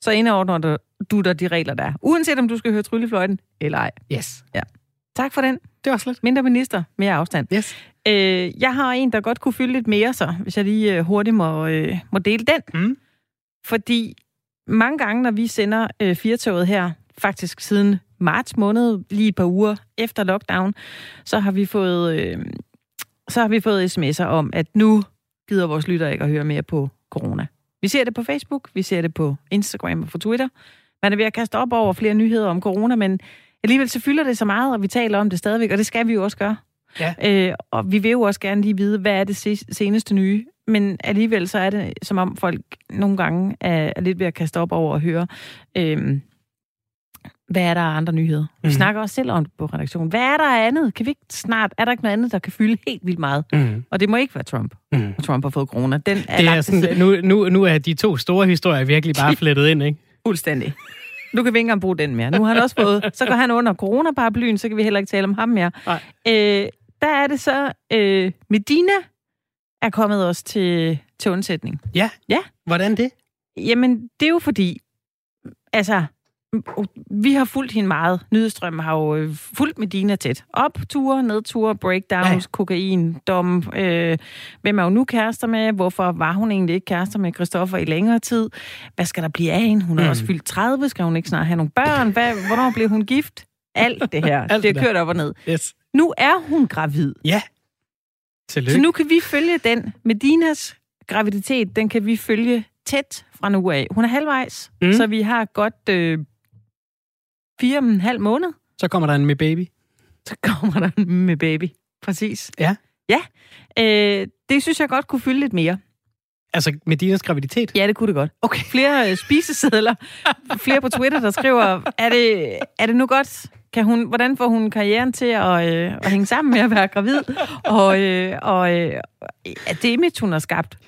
så indordner du, dig de regler, der er. Uanset om du skal høre tryllefløjten eller ej. yes. Tak for den. Det var slet. Mindre minister, mere afstand. Yes. Øh, jeg har en, der godt kunne fylde lidt mere, så hvis jeg lige øh, hurtigt må, øh, må dele den. Mm. Fordi mange gange, når vi sender øh, firtoget her faktisk siden marts måned, lige et par uger efter lockdown, så har vi fået, øh, så har vi fået sms'er om, at nu gider vores lytter ikke at høre mere på corona. Vi ser det på Facebook, vi ser det på Instagram og på Twitter. Man er ved at kaste op over flere nyheder om corona, men alligevel så fylder det så meget, og vi taler om det stadigvæk, og det skal vi jo også gøre. Ja. Øh, og vi vil jo også gerne lige vide, hvad er det seneste nye. Men alligevel så er det, som om folk nogle gange er, er lidt ved at kaste op over og høre, øh, hvad er der af andre nyheder? Mm. Vi mhm. snakker også selv om det på redaktionen. Hvad er der af andet? Kan vi ikke snart, er der ikke noget andet, der kan fylde helt vildt meget? Mm. Og det må ikke være Trump. Mm. Og Trump har fået corona. Den er, det er sådan, nu, nu, nu er de to store historier virkelig bare flettet ind, ikke? Fuldstændig. Nu kan vi ikke engang bruge den mere. Nu har han også fået, så går han under coronaparaplyen, så kan vi heller ikke tale om ham mere. Øh, der er det så, øh, Medina er kommet os til, til undsætning. Ja? Ja. Hvordan det? Jamen, det er jo fordi, altså, vi har fulgt hende meget. Nydestrøm har jo øh, fulgt Medina tæt. Op, ture, nedture, breakdowns, ja. kokain, dom. Øh, hvem er hun nu kærester med? Hvorfor var hun egentlig ikke kærester med Christoffer i længere tid? Hvad skal der blive af hende? Hun er mm. også fyldt 30. Skal hun ikke snart have nogle børn? Hvad, hvornår blev hun gift? Alt det her. Alt det er kørt op og ned. Yes. Nu er hun gravid. Ja. Tillykke. Så nu kan vi følge den. Medinas graviditet, den kan vi følge tæt fra nu af. Hun er halvvejs, mm. så vi har godt øh, fire og en halv måned. Så kommer der en med baby. Så kommer der en med baby. Præcis. Ja. Ja. Øh, det synes jeg godt kunne fylde lidt mere. Altså med Dinas graviditet? Ja, det kunne det godt. Okay. Flere øh, spisesedler. flere på Twitter, der skriver, er det, er det nu godt? Kan hun, hvordan får hun karrieren til at, øh, at hænge sammen med at være gravid? Og, øh, og øh, er det image, hun har skabt?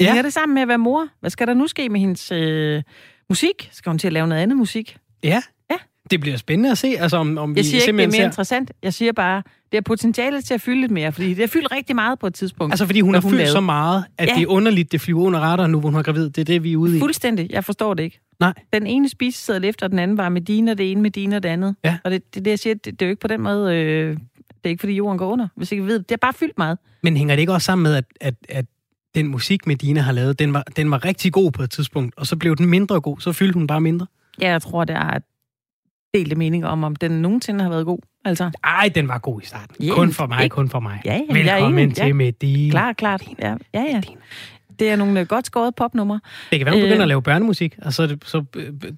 Ja. Hænger det sammen med at være mor? Hvad skal der nu ske med hendes øh, musik? Skal hun til at lave noget andet musik? Ja. Det bliver spændende at se, altså om, om jeg siger vi ikke, det er mere ser... interessant. Jeg siger bare, det har potentiale til at fylde lidt mere, fordi det har fyldt rigtig meget på et tidspunkt. Altså fordi hun har fyldt lavede. så meget, at ja. det er underligt, det flyver under radar nu, hvor hun har gravid. Det er det, vi er ude i. Fuldstændig. Jeg forstår det ikke. Nej. Den ene spiseseddel efter den anden var med dine, det ene med dine og det andet. Ja. Og det, det, det jeg siger, det, det er jo ikke på den måde, øh, det er ikke fordi jorden går under, hvis ikke ved det. Det har bare fyldt meget. Men hænger det ikke også sammen med, at, at, at den musik, Medina har lavet, den var, den var rigtig god på et tidspunkt, og så blev den mindre god, så fyldte hun bare mindre? Ja, jeg tror, det er delte meninger om, om den nogensinde har været god. Altså. Ej, den var god i starten. Yeah, kun for mig, ikke? kun for mig. Ja, ja, Velkommen jeg er til ja. Medina. Klart, klart. Ja, ja. ja. Det er nogle godt skåret popnumre. Det kan være, du begynder øh, at lave børnemusik, og så, så,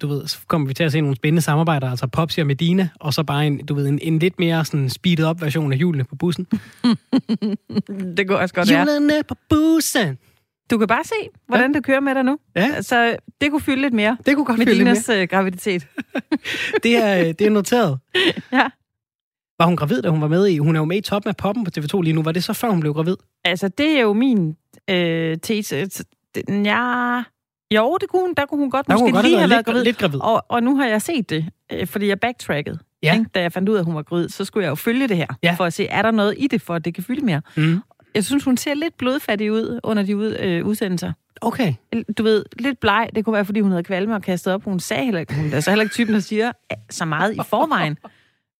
du ved, så kommer vi til at se nogle spændende samarbejder, altså Popsi og Medina, og så bare en, du ved, en, en lidt mere sådan speedet op version af julene på bussen. det går også godt, ja. Julene på bussen. Du kan bare se, hvordan ja. det kører med dig nu. Ja. Så det kunne fylde lidt mere. Det kunne godt med fylde Dinas lidt mere. Øh, graviditet. det, er, det er noteret. ja. Var hun gravid, da hun var med i? Hun er jo med i toppen af poppen på TV2 lige nu. Var det så før, hun blev gravid? Altså, det er jo min øh, tese. Ja, jo, det kunne hun, der kunne hun godt der måske hun godt lige have været lidt, gravid. Lidt gravid. Og, og nu har jeg set det, øh, fordi jeg backtrackede. Ja. Ikke? Da jeg fandt ud af, at hun var gravid, så skulle jeg jo følge det her, ja. for at se, er der noget i det, for at det kan fylde mere. Mm. Jeg synes, hun ser lidt blodfattig ud under de ud, øh, udsendelser. Okay. Du ved, lidt bleg. Det kunne være, fordi hun havde kvalme og kastet op. Hun sagde heller ikke, hun er så heller ikke typen, der siger så meget i forvejen.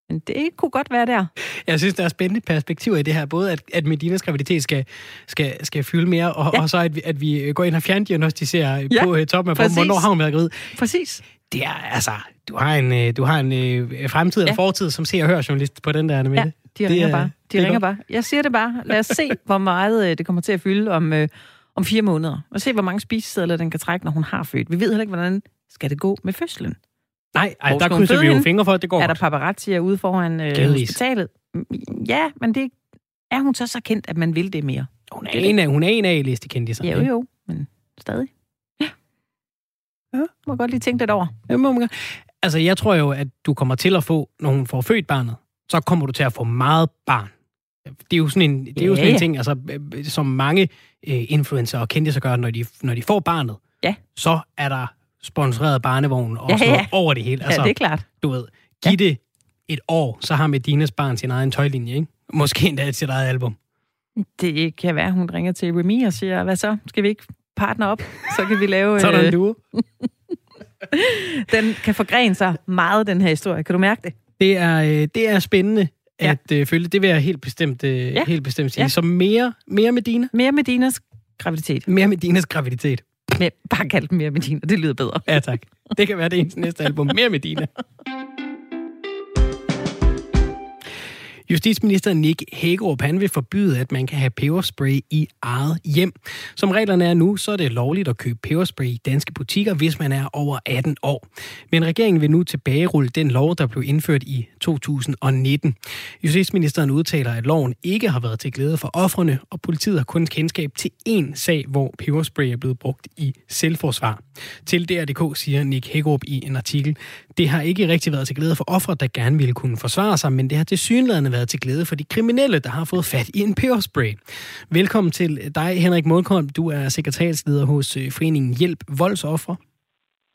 Men det kunne godt være der. Jeg synes, der er spændende perspektiver i det her. Både at, at Medinas graviditet skal, skal, skal fylde mere, og, ja. og så at vi, at vi går ind og fjerndiagnostiserer ja, på uh, toppen af bomben, hvornår har hun været gravid. Præcis. Det er, altså, du har en, øh, du har en fremtid og ja. fortid som ser og hører journalist på den der, med ja. De ringer bare. De ringer godt. bare. Jeg siger det bare. Lad os se, hvor meget øh, det kommer til at fylde om, øh, om fire måneder. Og se, hvor mange spisesedler den kan trække, når hun har født. Vi ved heller ikke, hvordan skal det gå med fødslen. Nej, ej, der krydser vi jo fingre for, at det går Er der paparazzi ude foran øh, hospitalet? Ja, men det er hun så så kendt, at man vil det mere. Hun er en af, hun er en af liste kendte Jo, jo, men stadig. Ja. Ja. Må godt lige tænke lidt over. Ja, må man Altså, jeg tror jo, at du kommer til at få, når hun får født barnet, så kommer du til at få meget barn. Det er jo sådan en, det er jo sådan en ting, altså, som mange øh, influencer og kendte sig gør, når de, når de får barnet. Ja. Så er der sponsoreret barnevogn og ja, ja. over det hele. Altså, ja, det er klart. Du ved, giv ja. det et år, så har Medinas barn sin egen tøjlinje, ikke? Måske endda et sit eget album. Det kan være, hun ringer til Remy og siger, hvad så? Skal vi ikke partner op? Så kan vi lave... så er der en øh, duo. den kan forgrene sig meget, den her historie. Kan du mærke det? Det er, øh, det er spændende ja. at øh, følge. Det vil jeg helt bestemt, øh, ja. helt bestemt sige. Ja. Så mere, mere Medina? Mere Medinas graviditet. Mere Medinas graviditet. Men bare kald den mere Medina, det lyder bedre. Ja, tak. Det kan være det ens næste album. Mere Medina. Justitsminister Nick Hagerup han vil forbyde, at man kan have peberspray i eget hjem. Som reglerne er nu, så er det lovligt at købe peberspray i danske butikker, hvis man er over 18 år. Men regeringen vil nu tilbagerulle den lov, der blev indført i 2019. Justitsministeren udtaler, at loven ikke har været til glæde for offrene, og politiet har kun kendskab til én sag, hvor peberspray er blevet brugt i selvforsvar. Til DRDK siger Nick Hækkerup i en artikel, det har ikke rigtig været til glæde for ofre, der gerne ville kunne forsvare sig, men det har til synligheden været til glæde for de kriminelle, der har fået fat i en peberspray. Velkommen til dig, Henrik Målkolm. Du er sekretærsleder hos øh, Foreningen Hjælp Voldsoffre.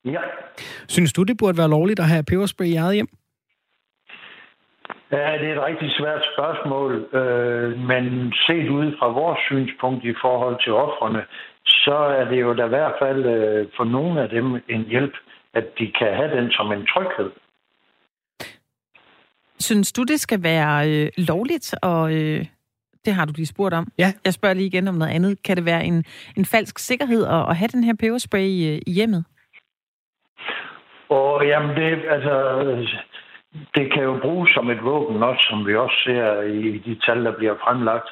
Ja. Synes du, det burde være lovligt at have peberspray i eget hjem? Ja, det er et rigtig svært spørgsmål, øh, men set ud fra vores synspunkt i forhold til offrene, så er det jo da i hvert fald øh, for nogle af dem en hjælp, at de kan have den som en tryghed. Synes du, det skal være øh, lovligt, og øh, det har du lige spurgt om. Ja. Jeg spørger lige igen om noget andet. Kan det være en, en falsk sikkerhed at, at have den her peberspray i, i hjemmet? Og jamen, det, altså, det kan jo bruges som et våben også, som vi også ser i de tal, der bliver fremlagt.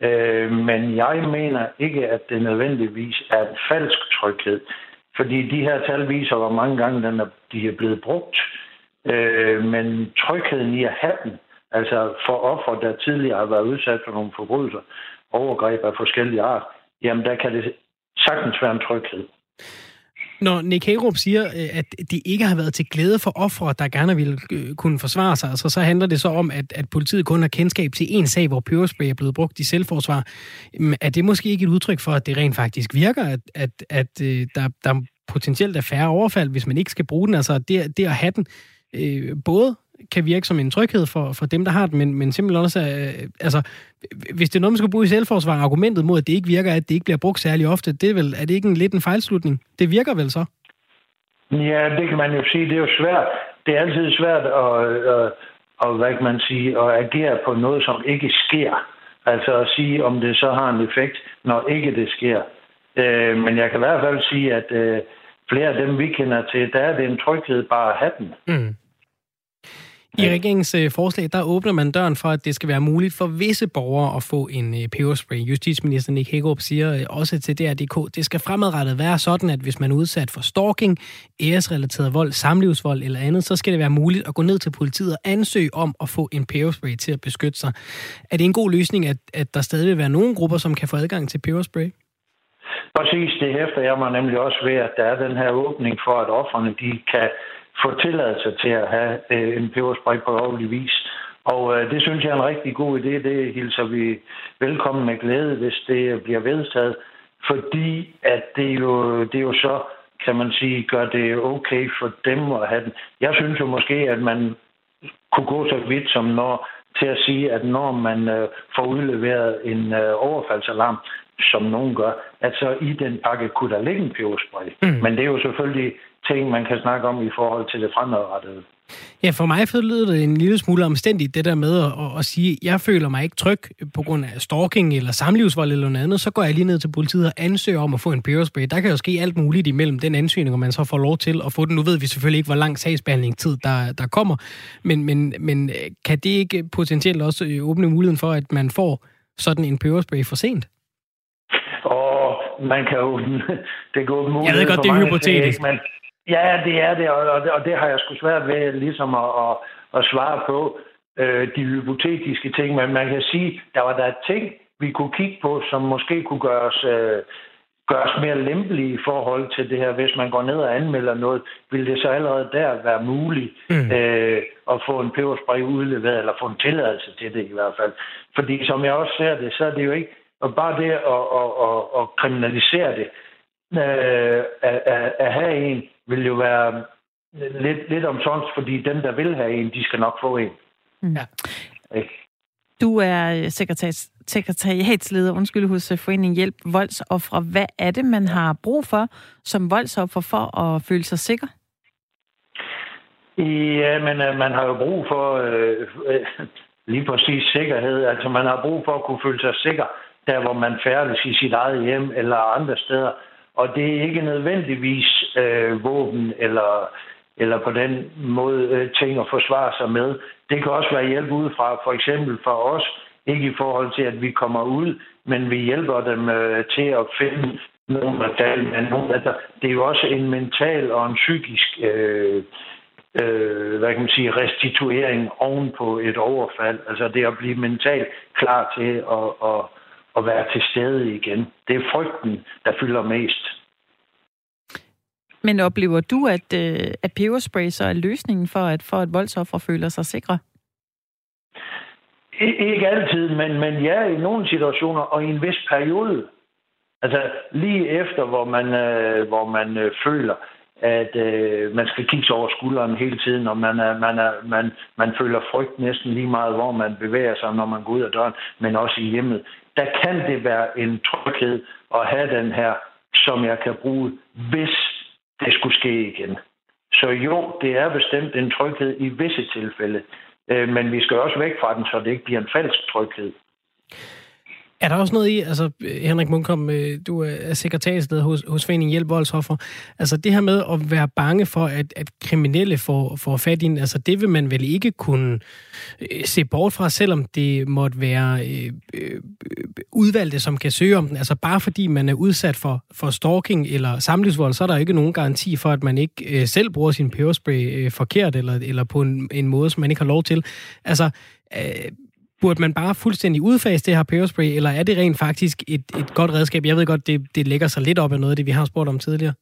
Øh, men jeg mener ikke, at det nødvendigvis er en falsk tryghed. Fordi de her tal viser, hvor mange gange den er, de er blevet brugt. Øh, men trygheden i at have dem, altså for offer, der tidligere har været udsat for nogle forbrydelser, overgreb af forskellige art, jamen der kan det sagtens være en tryghed. Når Nick Hagerup siger, øh, at det ikke har været til glæde for ofre, der gerne vil øh, kunne forsvare sig, altså, så handler det så om, at, at politiet kun har kendskab til en sag, hvor peberspray er blevet brugt i selvforsvar. Er det måske ikke et udtryk for, at det rent faktisk virker, at, at, at øh, der, der potentielt er færre overfald, hvis man ikke skal bruge den? Altså det, det at have den øh, både kan virke som en tryghed for, for dem, der har den, men, men simpelthen også, øh, altså, hvis det er noget, man skal bruge i selvforsvar, argumentet mod, at det ikke virker, at det ikke bliver brugt særlig ofte, det er, vel, er det ikke en lidt en fejlslutning? Det virker vel så? Ja, det kan man jo sige. Det er jo svært. Det er altid svært at, at, at hvad kan man sige, at agere på noget, som ikke sker. Altså at sige, om det så har en effekt, når ikke det sker. Øh, men jeg kan i hvert fald sige, at øh, flere af dem, vi kender til, der er det en tryghed bare at have den. Mm. I regeringens øh, forslag, der åbner man døren for, at det skal være muligt for visse borgere at få en øh, peberspray. Justitsminister Nick Hækkerup siger øh, også til DRDK, det skal fremadrettet være sådan, at hvis man er udsat for stalking, æresrelateret vold, samlivsvold eller andet, så skal det være muligt at gå ned til politiet og ansøge om at få en peberspray til at beskytte sig. Er det en god løsning, at, at der stadig vil være nogle grupper, som kan få adgang til peberspray? Præcis, det hæfter jeg mig nemlig også ved, at der er den her åbning for, at offerne de kan få tilladelse til at have øh, en peberspray på lovlig vis. Og øh, det synes jeg er en rigtig god idé. Det hilser vi velkommen med glæde, hvis det bliver vedtaget. Fordi at det jo, det jo så, kan man sige, gør det okay for dem at have den. Jeg synes jo måske, at man kunne gå så vidt som når til at sige, at når man øh, får udleveret en øh, overfaldsalarm, som nogen gør, at så i den pakke kunne der ligge en peberspray. Mm. Men det er jo selvfølgelig ting, man kan snakke om i forhold til det fremadrettede. Ja, for mig lyder det en lille smule omstændigt, det der med at, at, sige, at jeg føler mig ikke tryg på grund af stalking eller samlivsvold eller noget andet, så går jeg lige ned til politiet og ansøger om at få en peberspray. Der kan jo ske alt muligt imellem den ansøgning, og man så får lov til at få den. Nu ved vi selvfølgelig ikke, hvor lang sagsbehandlingstid der, der kommer, men, men, men kan det ikke potentielt også åbne muligheden for, at man får sådan en peberspray for sent? Og man kan jo... Det går Jeg ved godt, det er hypotetisk. men, Ja, det er det, og, og det har jeg sgu svært ved ligesom at, at, at svare på øh, de hypotetiske ting, men man kan sige, der var der ting, vi kunne kigge på, som måske kunne gøres, øh, gøres mere lempelige i forhold til det her. Hvis man går ned og anmelder noget, vil det så allerede der være muligt mm. øh, at få en peberspray udleveret, eller få en tilladelse til det i hvert fald. Fordi som jeg også ser det, så er det jo ikke og bare det at, at, at, at kriminalisere det, øh, at, at, at have en, vil jo være lidt, lidt omsonst, fordi dem, der vil have en, de skal nok få en. Mm. Ja. Du er sekretær, sekretariatsleder undskyld, hos Foreningen Hjælp Voldsoffre. Hvad er det, man har brug for som voldsoffer for at føle sig sikker? Ja, men uh, man har jo brug for øh, øh, lige præcis sikkerhed. Altså man har brug for at kunne føle sig sikker, der hvor man færdes i sit eget hjem eller andre steder. Og det er ikke nødvendigvis øh, våben eller eller på den måde øh, ting at forsvare sig med. Det kan også være hjælp udefra, for eksempel for os, ikke i forhold til, at vi kommer ud, men vi hjælper dem øh, til at finde nogle medaljer. Altså, det er jo også en mental og en psykisk øh, øh, hvad kan man sige, restituering oven på et overfald. Altså det at blive mentalt klar til at, at, at være til stede igen. Det er frygten, der fylder mest. Men oplever du, at, øh, at peberspray så er løsningen for, at, for at voldsoffer føler sig sikre? Ikke altid, men, men ja, i nogle situationer og i en vis periode. Altså lige efter, hvor man, øh, hvor man øh, føler, at øh, man skal kigge over skulderen hele tiden, og man, er, man, er, man, man føler frygt næsten lige meget, hvor man bevæger sig, når man går ud af døren, men også i hjemmet. Der kan det være en tryghed at have den her, som jeg kan bruge, hvis det skulle ske igen. Så jo, det er bestemt en tryghed i visse tilfælde, øh, men vi skal også væk fra den, så det ikke bliver en falsk tryghed. Er der også noget i, altså Henrik Munkholm, øh, du er sekretærsleder hos, hos Foreningen Hjælp Voldsoffer, altså det her med at være bange for, at, at kriminelle får, får fat i en, altså det vil man vel ikke kunne øh, se bort fra, selvom det måtte være øh, øh, udvalgte, som kan søge om den. Altså bare fordi man er udsat for, for stalking eller samlivsvold, så er der ikke nogen garanti for, at man ikke øh, selv bruger sin peberspray øh, forkert eller, eller på en, en måde, som man ikke har lov til. Altså, øh, Burde man bare fuldstændig udfase det her peberspray, eller er det rent faktisk et, et godt redskab? Jeg ved godt, det, det lægger sig lidt op af noget af det, vi har spurgt om tidligere.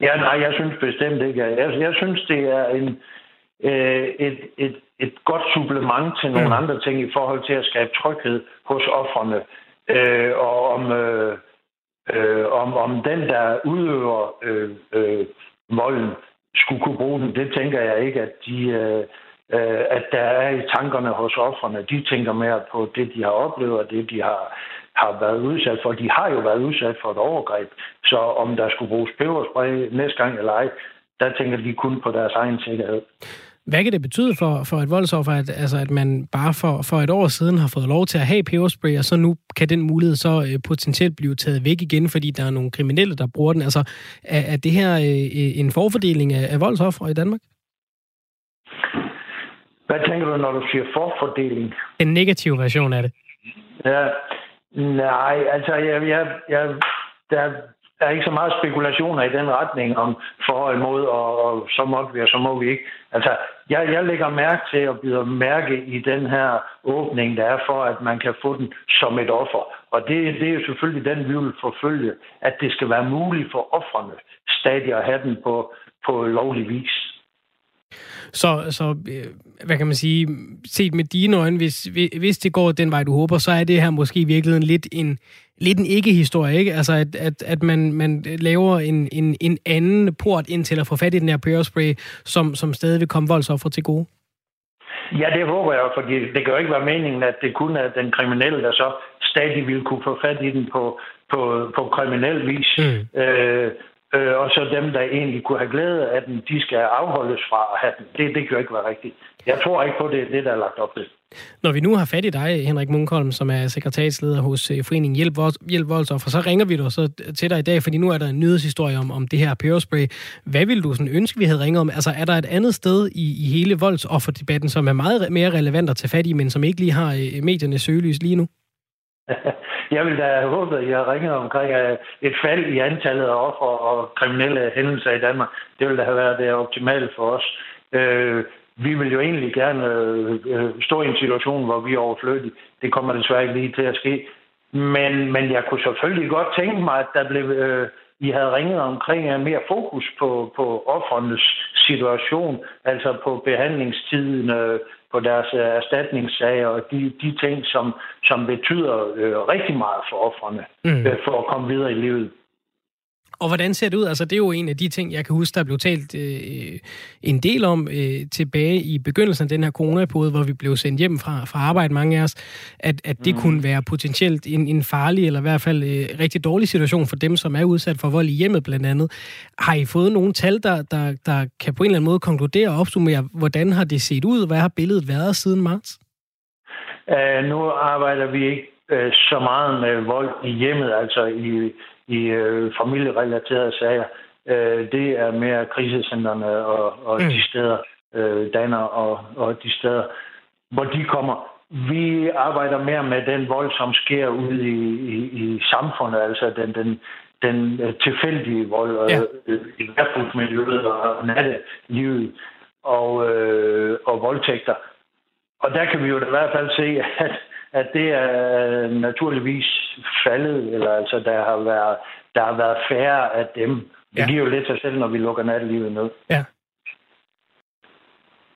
Ja, nej, jeg synes bestemt ikke. Jeg, jeg synes, det er en, øh, et, et, et godt supplement til nogle mm. andre ting i forhold til at skabe tryghed hos offerne. Øh, og om, øh, øh, om, om den, der udøver øh, øh, volden, skulle kunne bruge den, det tænker jeg ikke, at de, øh, øh, at der er i tankerne hos offerne. De tænker mere på det, de har oplevet, og det, de har, har været udsat for. De har jo været udsat for et overgreb, så om der skulle bruges peberspray næste gang eller ej, der tænker de kun på deres egen sikkerhed. Hvad kan det betyde for, for et voldsoffer, at, altså, at man bare for, for et år siden har fået lov til at have peberspray, og så nu kan den mulighed så øh, potentielt blive taget væk igen, fordi der er nogle kriminelle, der bruger den? Altså, er, er det her øh, øh en forfordeling af, af voldsoffer i Danmark? Hvad tænker du, når du siger forfordeling? En negativ version af det. Ja, nej, altså jeg, jeg, jeg, der er ikke så meget spekulationer i den retning om for og imod, og, og så må vi, og så må vi ikke. Altså, jeg, jeg lægger mærke til at byde mærke i den her åbning, der er for, at man kan få den som et offer. Og det, det er jo selvfølgelig den, vi vil forfølge, at det skal være muligt for offrene stadig at have den på, på lovlig vis. Så, så øh, hvad kan man sige, set med dine øjne, hvis, hvis det går den vej, du håber, så er det her måske i virkeligheden lidt en, lidt en ikke-historie, ikke? Altså, at, at, at man, man laver en, en, en anden port ind til at få fat i den her peberspray, som, som stadig vil komme voldsoffer til gode. Ja, det håber jeg, fordi det kan jo ikke være meningen, at det kun er den kriminelle, der så stadig vil kunne få fat i den på, på, på kriminel vis. Mm. Øh, Øh, og så dem, der egentlig kunne have glæde af den, de skal afholdes fra at have den. Det, det kan jo ikke være rigtigt. Jeg tror ikke på det, det der er lagt op til. Når vi nu har fat i dig, Henrik Munkholm, som er sekretærsleder hos øh, Foreningen Hjælp, Hjælp Voldsoffer, så ringer vi dig så til dig i dag, fordi nu er der en nyhedshistorie om, om det her peberspray. Hvad vil du sådan ønske, vi havde ringet om? Altså, er der et andet sted i, i hele voldsofferdebatten, som er meget mere relevant at tage fat i, men som ikke lige har øh, mediernes søgelys lige nu? Jeg ville da have håbet, at I har ringet omkring øh, et fald i antallet af offer og kriminelle hændelser i Danmark. Det ville da have været øh, det optimale for os. Øh, vi vil jo egentlig gerne øh, øh, stå i en situation, hvor vi er overflødige. Det kommer desværre ikke lige til at ske. Men, men jeg kunne selvfølgelig godt tænke mig, at der blev, øh, I havde ringet omkring mere fokus på, på offrenes situation, altså på behandlingstiden, øh, på deres øh, erstatningssager og de, de ting, som, som betyder øh, rigtig meget for offrene mm. øh, for at komme videre i livet. Og hvordan ser det ud? Altså, det er jo en af de ting, jeg kan huske, der blev talt øh, en del om øh, tilbage i begyndelsen af den her coronaperiode, hvor vi blev sendt hjem fra, fra arbejde, mange af os, at, at det mm. kunne være potentielt en, en farlig, eller i hvert fald øh, rigtig dårlig situation for dem, som er udsat for vold i hjemmet blandt andet. Har I fået nogle tal, der, der, der kan på en eller anden måde konkludere og opsummere, hvordan har det set ud? Hvad har billedet været siden marts? Uh, nu arbejder vi ikke uh, så meget med vold i hjemmet, altså i i øh, familierelaterede sager. Øh, det er mere krisecentrene og, og mm. de steder, øh, Danner og, og de steder, hvor de kommer. Vi arbejder mere med den vold, som sker ude i, i, i samfundet, altså den, den, den øh, tilfældige vold ja. øh, i værtsmiljøet og nattelivet og, øh, og voldtægter. Og der kan vi jo i hvert fald se, at, at det er naturligvis faldet, eller altså der har været, der har været færre af dem. Det ja. giver jo lidt sig selv, når vi lukker nattelivet ned. Ja.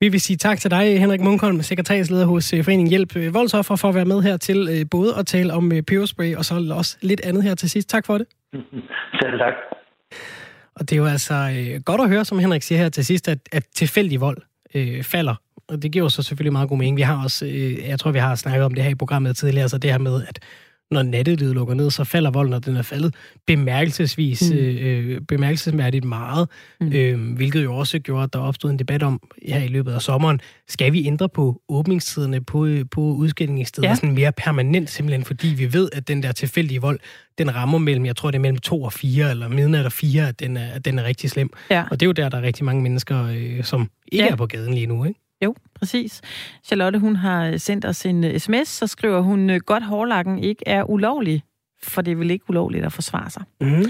Vi vil sige tak til dig, Henrik Munkholm, sekretariatsleder hos øh, Foreningen Hjælp øh, Voldsoffer, for at være med her til øh, både at tale om peberspray og så også lidt andet her til sidst. Tak for det. Selv tak. Og det er jo altså øh, godt at høre, som Henrik siger her til sidst, at, at tilfældig vold øh, falder. Og det giver jo så selvfølgelig meget god mening. Vi har også, øh, jeg tror, vi har snakket om det her i programmet tidligere, så det her med, at når nattelivet lukker ned, så falder volden, når den er faldet bemærkelsesvis, mm. øh, bemærkelsesmærdigt meget, mm. øh, hvilket jo også gjorde, at der opstod en debat om her i løbet af sommeren, skal vi ændre på åbningstiderne på, på udskillingssteder, ja. sådan mere permanent simpelthen, fordi vi ved, at den der tilfældige vold, den rammer mellem, jeg tror det er mellem to og fire, eller midnat og fire, at den er, at den er rigtig slem. Ja. Og det er jo der, der er rigtig mange mennesker, øh, som ikke ja. er på gaden lige nu, ikke? Jo, præcis. Charlotte, hun har sendt os en sms, så skriver hun, øh, godt hårlakken ikke er ulovlig, for det er vel ikke ulovligt at forsvare sig. Mm.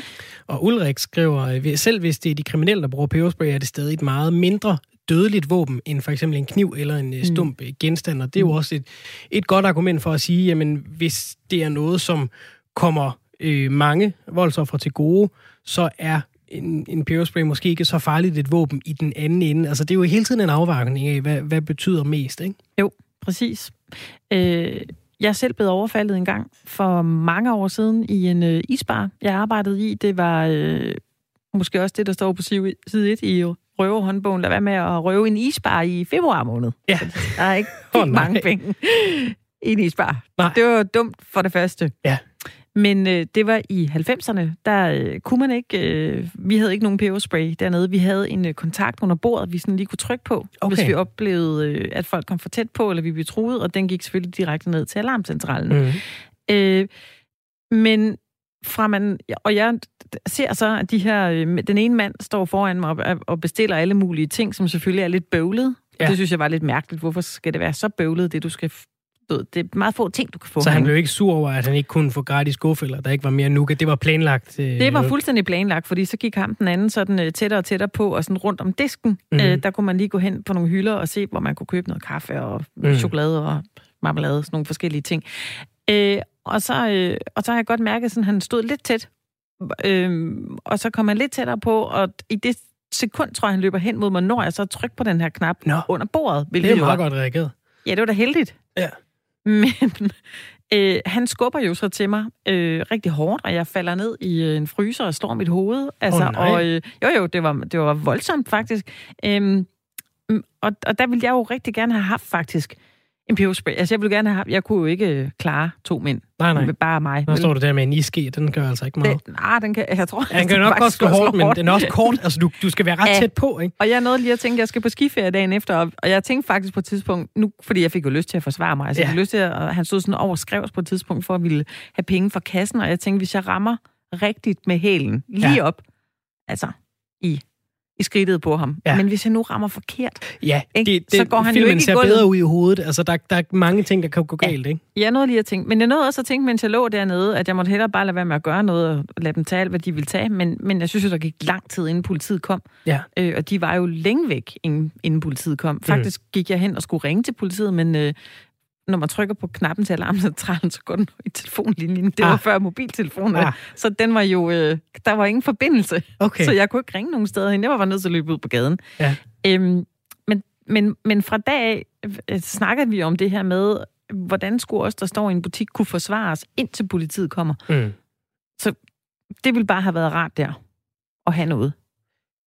Og Ulrik skriver, øh, selv hvis det er de kriminelle, der bruger peberspray, er det stadig et meget mindre dødeligt våben end for eksempel en kniv eller en øh, mm. stump mm. genstand. Og det er jo mm. også et, et godt argument for at sige, jamen hvis det er noget, som kommer øh, mange voldsoffer til gode, så er en, en peberspray måske ikke så farligt et våben i den anden ende. Altså, det er jo hele tiden en afvejning af, hvad, hvad betyder mest, ikke? Jo, præcis. Øh, jeg er selv blevet overfaldet en gang for mange år siden i en øh, isbar, jeg arbejdede i. Det var øh, måske også det, der står på side 1 i røverhåndbogen. Lad være med at røve en isbar i februar måned. Ja. Der er ikke oh, mange penge i en isbar. Nej. Det var dumt for det første. Ja. Men øh, det var i 90'erne, der øh, kunne man ikke... Øh, vi havde ikke nogen peberspray dernede. Vi havde en øh, kontakt under bordet, vi sådan lige kunne trykke på, okay. hvis vi oplevede, øh, at folk kom for tæt på, eller vi blev truet, og den gik selvfølgelig direkte ned til alarmcentralen. Mm. Øh, men fra man... Og jeg ser så, at de her, øh, den ene mand står foran mig og, og bestiller alle mulige ting, som selvfølgelig er lidt bøvlet. Ja. Det synes jeg var lidt mærkeligt. Hvorfor skal det være så bøvlet, det du skal det er meget få ting, du kan få. Så han blev ikke sur over, at han ikke kunne få gratis eller der ikke var mere nuke. Det var planlagt? Øh, det var fuldstændig planlagt, fordi så gik ham den anden sådan øh, tættere og tættere på, og sådan rundt om disken, mm-hmm. øh, der kunne man lige gå hen på nogle hylder og se, hvor man kunne købe noget kaffe og mm. chokolade og marmelade, sådan nogle forskellige ting. Øh, og, så, øh, og så har jeg godt mærket, at han stod lidt tæt, øh, og så kom han lidt tættere på, og i det sekund, tror jeg, han løber hen mod mig, når jeg så trykker på den her knap Nå. under bordet. Det er meget godt reageret. Ja, det var da heldigt. Ja. Men øh, han skubber jo så til mig øh, rigtig hårdt, og jeg falder ned i øh, en fryser og slår mit hoved. Altså, oh, og, øh, jo, jo, det var, det var voldsomt faktisk. Øhm, og, og der ville jeg jo rigtig gerne have haft faktisk en peberspray. Altså, jeg ville gerne have Jeg kunne jo ikke øh, klare to mænd. Nej, nej. Med bare mig. Nu står du der med en iske, den gør altså ikke meget. Det, nej, den kan, jeg tror... Ja, den kan nok godt slå hårdt, men den er også kort. Altså, du, du skal være ret ja. tæt på, ikke? Og jeg nåede lige at tænke, at jeg skal på skiferie dagen efter, og, jeg tænkte faktisk på et tidspunkt, nu, fordi jeg fik jo lyst til at forsvare mig, altså ja. jeg fik lyst til at, han stod sådan over skrevs på et tidspunkt, for at ville have penge fra kassen, og jeg tænkte, hvis jeg rammer rigtigt med hælen, lige ja. op, altså i i skridtet på ham. Ja. Men hvis jeg nu rammer forkert, ja, det, det, så går han jo ikke ser i bedre ud i hovedet. Altså, der, der er mange ting, der kan gå galt, ja. ikke? Jeg nåede lige at tænke, men jeg nåede også at tænke, mens jeg lå dernede, at jeg måtte hellere bare lade være med at gøre noget, og lade dem tage alt, hvad de ville tage. Men, men jeg synes jo, der gik lang tid, inden politiet kom. Ja. Øh, og de var jo længe væk, inden, inden politiet kom. Faktisk mm. gik jeg hen og skulle ringe til politiet, men øh, når man trykker på knappen til alarmcentralen, så går den i telefonlinjen. Det var ah. før mobiltelefonen, ah. så den var jo, øh, der var ingen forbindelse. Okay. Så jeg kunne ikke ringe nogen steder hen. Jeg var nødt til at løbe ud på gaden. Ja. Øhm, men, men, men fra dag af øh, snakkede vi om det her med, hvordan skulle os, der står i en butik, kunne forsvares, indtil politiet kommer. Mm. Så det ville bare have været rart der, at have noget.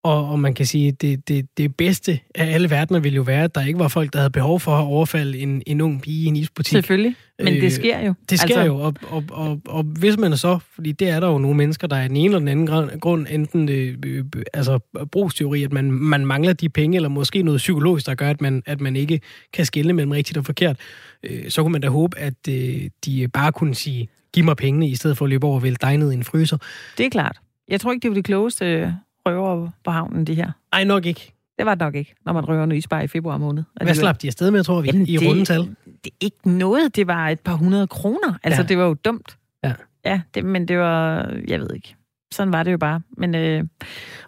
Og, og man kan sige, at det, det, det bedste af alle verdener ville jo være, at der ikke var folk, der havde behov for at overfalde en, en ung pige i en isbutik. Selvfølgelig, men øh, det sker jo. Det sker altså... jo, og, og, og, og hvis man så, fordi det er der jo nogle mennesker, der er den ene eller den anden grund, enten øh, øh, altså brugsteori, at man, man mangler de penge, eller måske noget psykologisk, der gør, at man, at man ikke kan skille mellem rigtigt og forkert, øh, så kunne man da håbe, at øh, de bare kunne sige, giv mig pengene, i stedet for at løbe over og vælge dig ned i en fryser. Det er klart. Jeg tror ikke, det var det klogeste røver på havnen, de her. Ej, nok ikke. Det var det nok ikke, når man røver en isbar i februar måned. Hvad slap de afsted med, tror vi, Jamen, i det- rundetal? Det er ikke noget, det var et par hundrede kroner. Altså, Ja. ja. det var jo dumt. Ja. Ja, det, men det var, jeg ved ikke. Sådan var det jo bare. Men øh,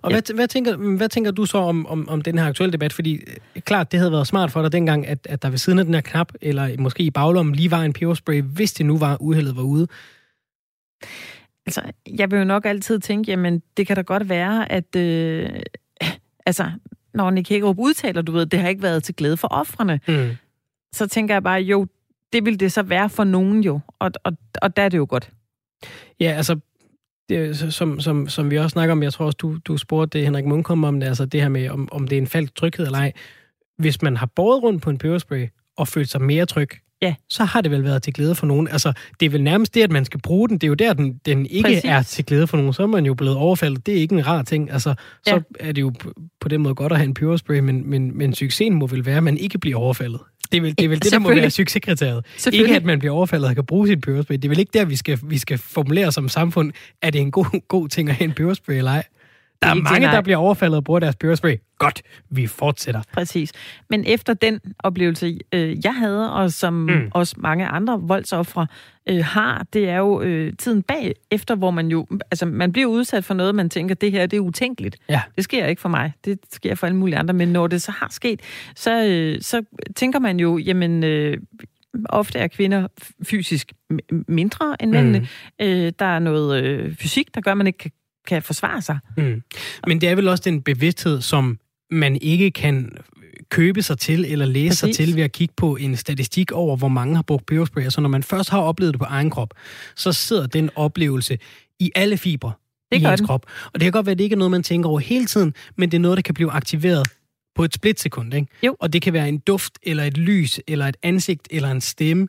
Og Ja. hvad, hvad, tænker, hvad tænker du så om, om, om den her aktuelle debat? Fordi øh, klart, det havde været smart for dig dengang, at, at der ved siden af den her knap, eller måske i baglommen, lige var en peberspray, hvis det nu var, uheldet var ude. Altså, jeg vil jo nok altid tænke, jamen, det kan da godt være, at øh, altså, når Nick Hækkerup udtaler, du ved, det har ikke været til glæde for offrene, Mm. så tænker jeg bare, jo, det vil det så være for nogen jo. Og, og, og der er det jo godt. Ja, altså, det, som, som, som vi også snakker om, jeg tror også, du, du spurgte det, Henrik Munkholm om det, altså det her med, om, om det er en falsk tryghed eller ej. Hvis man har båret rundt på en peberspray og følt sig mere tryg, Ja. så har det vel været til glæde for nogen. Altså, det er vel nærmest det, at man skal bruge den. Det er jo der, den, den ikke Præcis. er til glæde for nogen. Så er man jo blevet overfaldet. Det er ikke en rar ting. Altså, så Ja. er det jo på, den måde godt at have en peberspray, men, men, men succesen må vel være, at man ikke bliver overfaldet. Det er vel det, er vel det der må være succeskriteriet. Ikke at man bliver overfaldet og kan bruge sin peberspray. Det er vel ikke der, vi skal, vi skal formulere som samfund, at det er en god, god ting at have en peberspray eller ej. Der er mange, der bliver overfaldet og bruger deres peberspray. Godt, vi fortsætter. Præcis. Men efter den oplevelse, øh, jeg havde, og som Mm. også mange andre voldsoffre øh, har, det er jo øh, tiden bag efter, hvor man jo, altså man bliver udsat for noget, man tænker, det her det er utænkeligt. Ja. Det sker ikke for mig, det sker for alle mulige andre, men når det så har sket, så, øh, så tænker man jo, jamen, øh, ofte er kvinder fysisk mindre end mændene. Mm. Øh, der er noget øh, fysik, der gør, at man ikke kan, kan forsvare sig. Mm. Men det er vel også den bevidsthed, som man ikke kan købe sig til eller læse sig Præcis. til ved at kigge på en statistik over, hvor mange har brugt peberspray. Så når man først har oplevet det på egen krop, så sidder den oplevelse i alle fibre Det i ens den. krop. Og det kan godt være, at det ikke er noget, man tænker over hele tiden, men det er noget, der kan blive aktiveret på et splitsekund. Ikke? Jo. Og det kan være en duft, eller et lys, eller et ansigt, eller en stemme.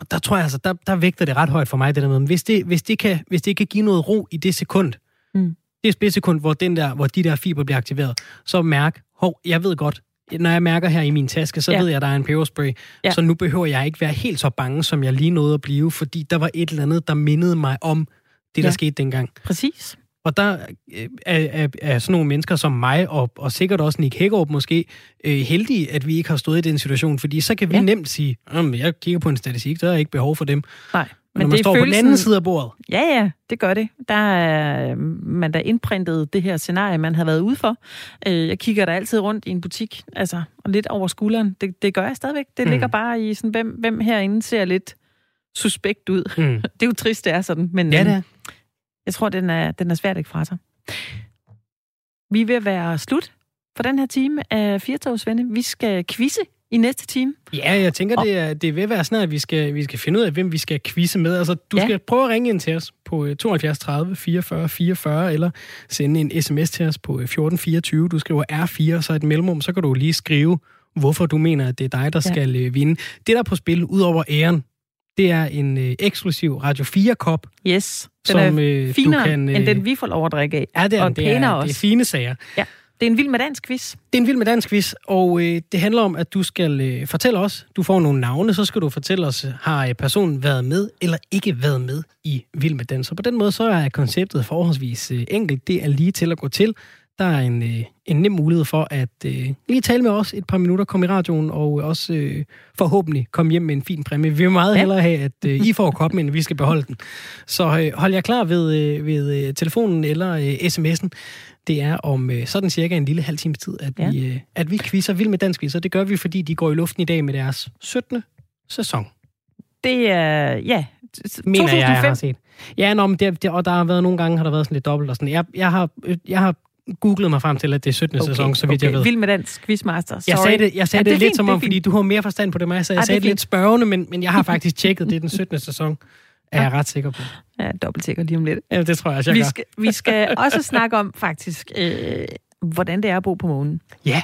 Og der tror jeg altså, der, der vægter det ret højt for mig, det der med, hvis det, hvis det, kan, hvis det kan give noget ro i det sekund, Mm. det splitsekund, hvor, den der, hvor de der fiber bliver aktiveret, så mærk, hov, jeg ved godt, når jeg mærker her i min taske, så ja. Ved jeg, at der er en peberspray. Ja. Så nu behøver jeg ikke være helt så bange, som jeg lige nåede at blive, fordi der var et eller andet, der mindede mig om det, der Ja. skete dengang. Præcis. Og der øh, er, er, er sådan nogle mennesker som mig, og, og sikkert også Nick Hækkerup måske, øh, heldige, at vi ikke har stået i den situation, fordi så kan vi ja. Nemt sige, "Nå, men jeg kigger på en statistik, der er ikke behov for dem. Nej. Men, når man står på den anden side af bordet, Ja, ja, det gør det. Der er man der indprintet det her scenarie, man har været ude for. Øh, Jeg kigger der altid rundt i en butik, altså, og lidt over skulderen. Det, det gør jeg stadigvæk. Det Mm. ligger bare i sådan, hvem, hvem herinde ser lidt suspekt ud. mm. Det er jo trist, det er sådan, men ja, det er. Jeg tror, den er, den er svært ikke fra sig. Vi at være slut for den her time af Firtogsvende. Vi skal quizze i næste time. Ja, jeg tænker, det er, det er ved at være snart, at vi skal, vi skal finde ud af, hvem vi skal quizze med. Altså, du ja. Skal prøve at ringe ind til os på øh, 72 30 44 44, eller sende en sms til os på øh, 14 24. Du skriver R4, så et mellemrum, så kan du lige skrive, hvorfor du mener, at det er dig, der ja. Ja. skal øh, vinde. Det, der er på spil, ud over æren, det er en øh, eksklusiv Radio 4-kop, Yes, den som er øh, finere du kan... end den, vi får lov at drikke af. ja, det er, og det, er, pænere det er også. fine sager. Det er en vild med dansk quiz. Det er en vild med dansk quiz, og øh, det handler om, at du skal øh, fortælle os, du får nogle navne, så skal du fortælle os, har øh, personen været med eller ikke været med i Vild med Dans. Og på den måde, så er konceptet forholdsvis øh, enkelt. Det er lige til at gå til. Der er en, øh, en nem mulighed for at øh, lige tale med os et par minutter, komme i radioen, og også øh, forhåbentlig komme hjem med en fin præmie. Vi vil meget ja. Hellere have, at øh, I får koppen, end vi skal beholde den. Så øh, hold jer klar ved, øh, ved øh, telefonen eller øh, sms'en. Det er om øh, sådan cirka en lille halv times tid, at, ja. Vi, øh, at vi quizzer Vild med Dansk det gør vi, fordi de går i luften i dag med deres 17. sæson. Det er, ja, Mener 2005. jeg, jeg har set. Ja, nå, men det, det, og der har været nogle gange, har der været sådan lidt dobbelt og sådan. Jeg, jeg, har, øh, jeg har googlet mig frem til, at det er 17. Okay, sæson, så vidt okay. jeg ved. Vild med dansk quizmaster. Jeg Sorry. sagde det, jeg sagde Ja, ja, det, er lidt fint, som det om, fordi du har mere forstand på det mig, så jeg det er sagde det lidt fint. spørgende, men, men jeg har faktisk tjekket, det er den 17. sæson. Er jeg ret sikker på. Ja, dobbelt sikker lige om lidt. Ja, det tror jeg også, jeg Vi gør. skal, vi skal også snakke om faktisk, øh, hvordan det er at bo på månen. Ja,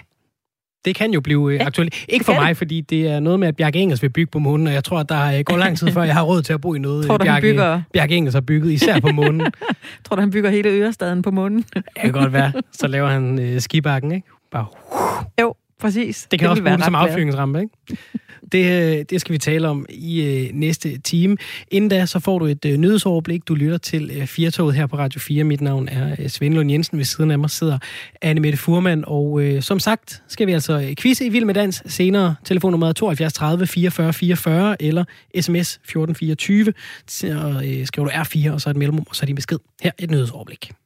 det kan jo blive ja, Ja, aktuelt. Ikke for mig, fordi det er noget med, at Bjarke Engels vil bygge på månen, og jeg tror, at der øh, går lang tid, før jeg har råd til at bo i noget, Tror du, han Bjarke, bygger- Bjarke Engels har bygget, især på månen. Tror du, han bygger hele Ørestaden på månen? Det kan godt være. Så laver han øh, skibakken, ikke? Bare, Præcis. Det kan det også bruges som affyringsramme, ikke? Det, øh, det skal vi tale om i øh, næste time. Inden da, så får du et øh, nyhedsoverblik. Du lytter til øh, Firtoget her på Radio 4. Mit navn er øh, Svend Lund Jensen. Ved siden af mig sidder Anne Mette Furman. Og øh, som sagt, skal vi altså øh, quizze i Vild med Dans senere. Telefonnummer 72 30 44 44 eller sms 1424. Så øh, skriver du R4, og så et mellemrum, og så er din besked. Her et nyhedsoverblik.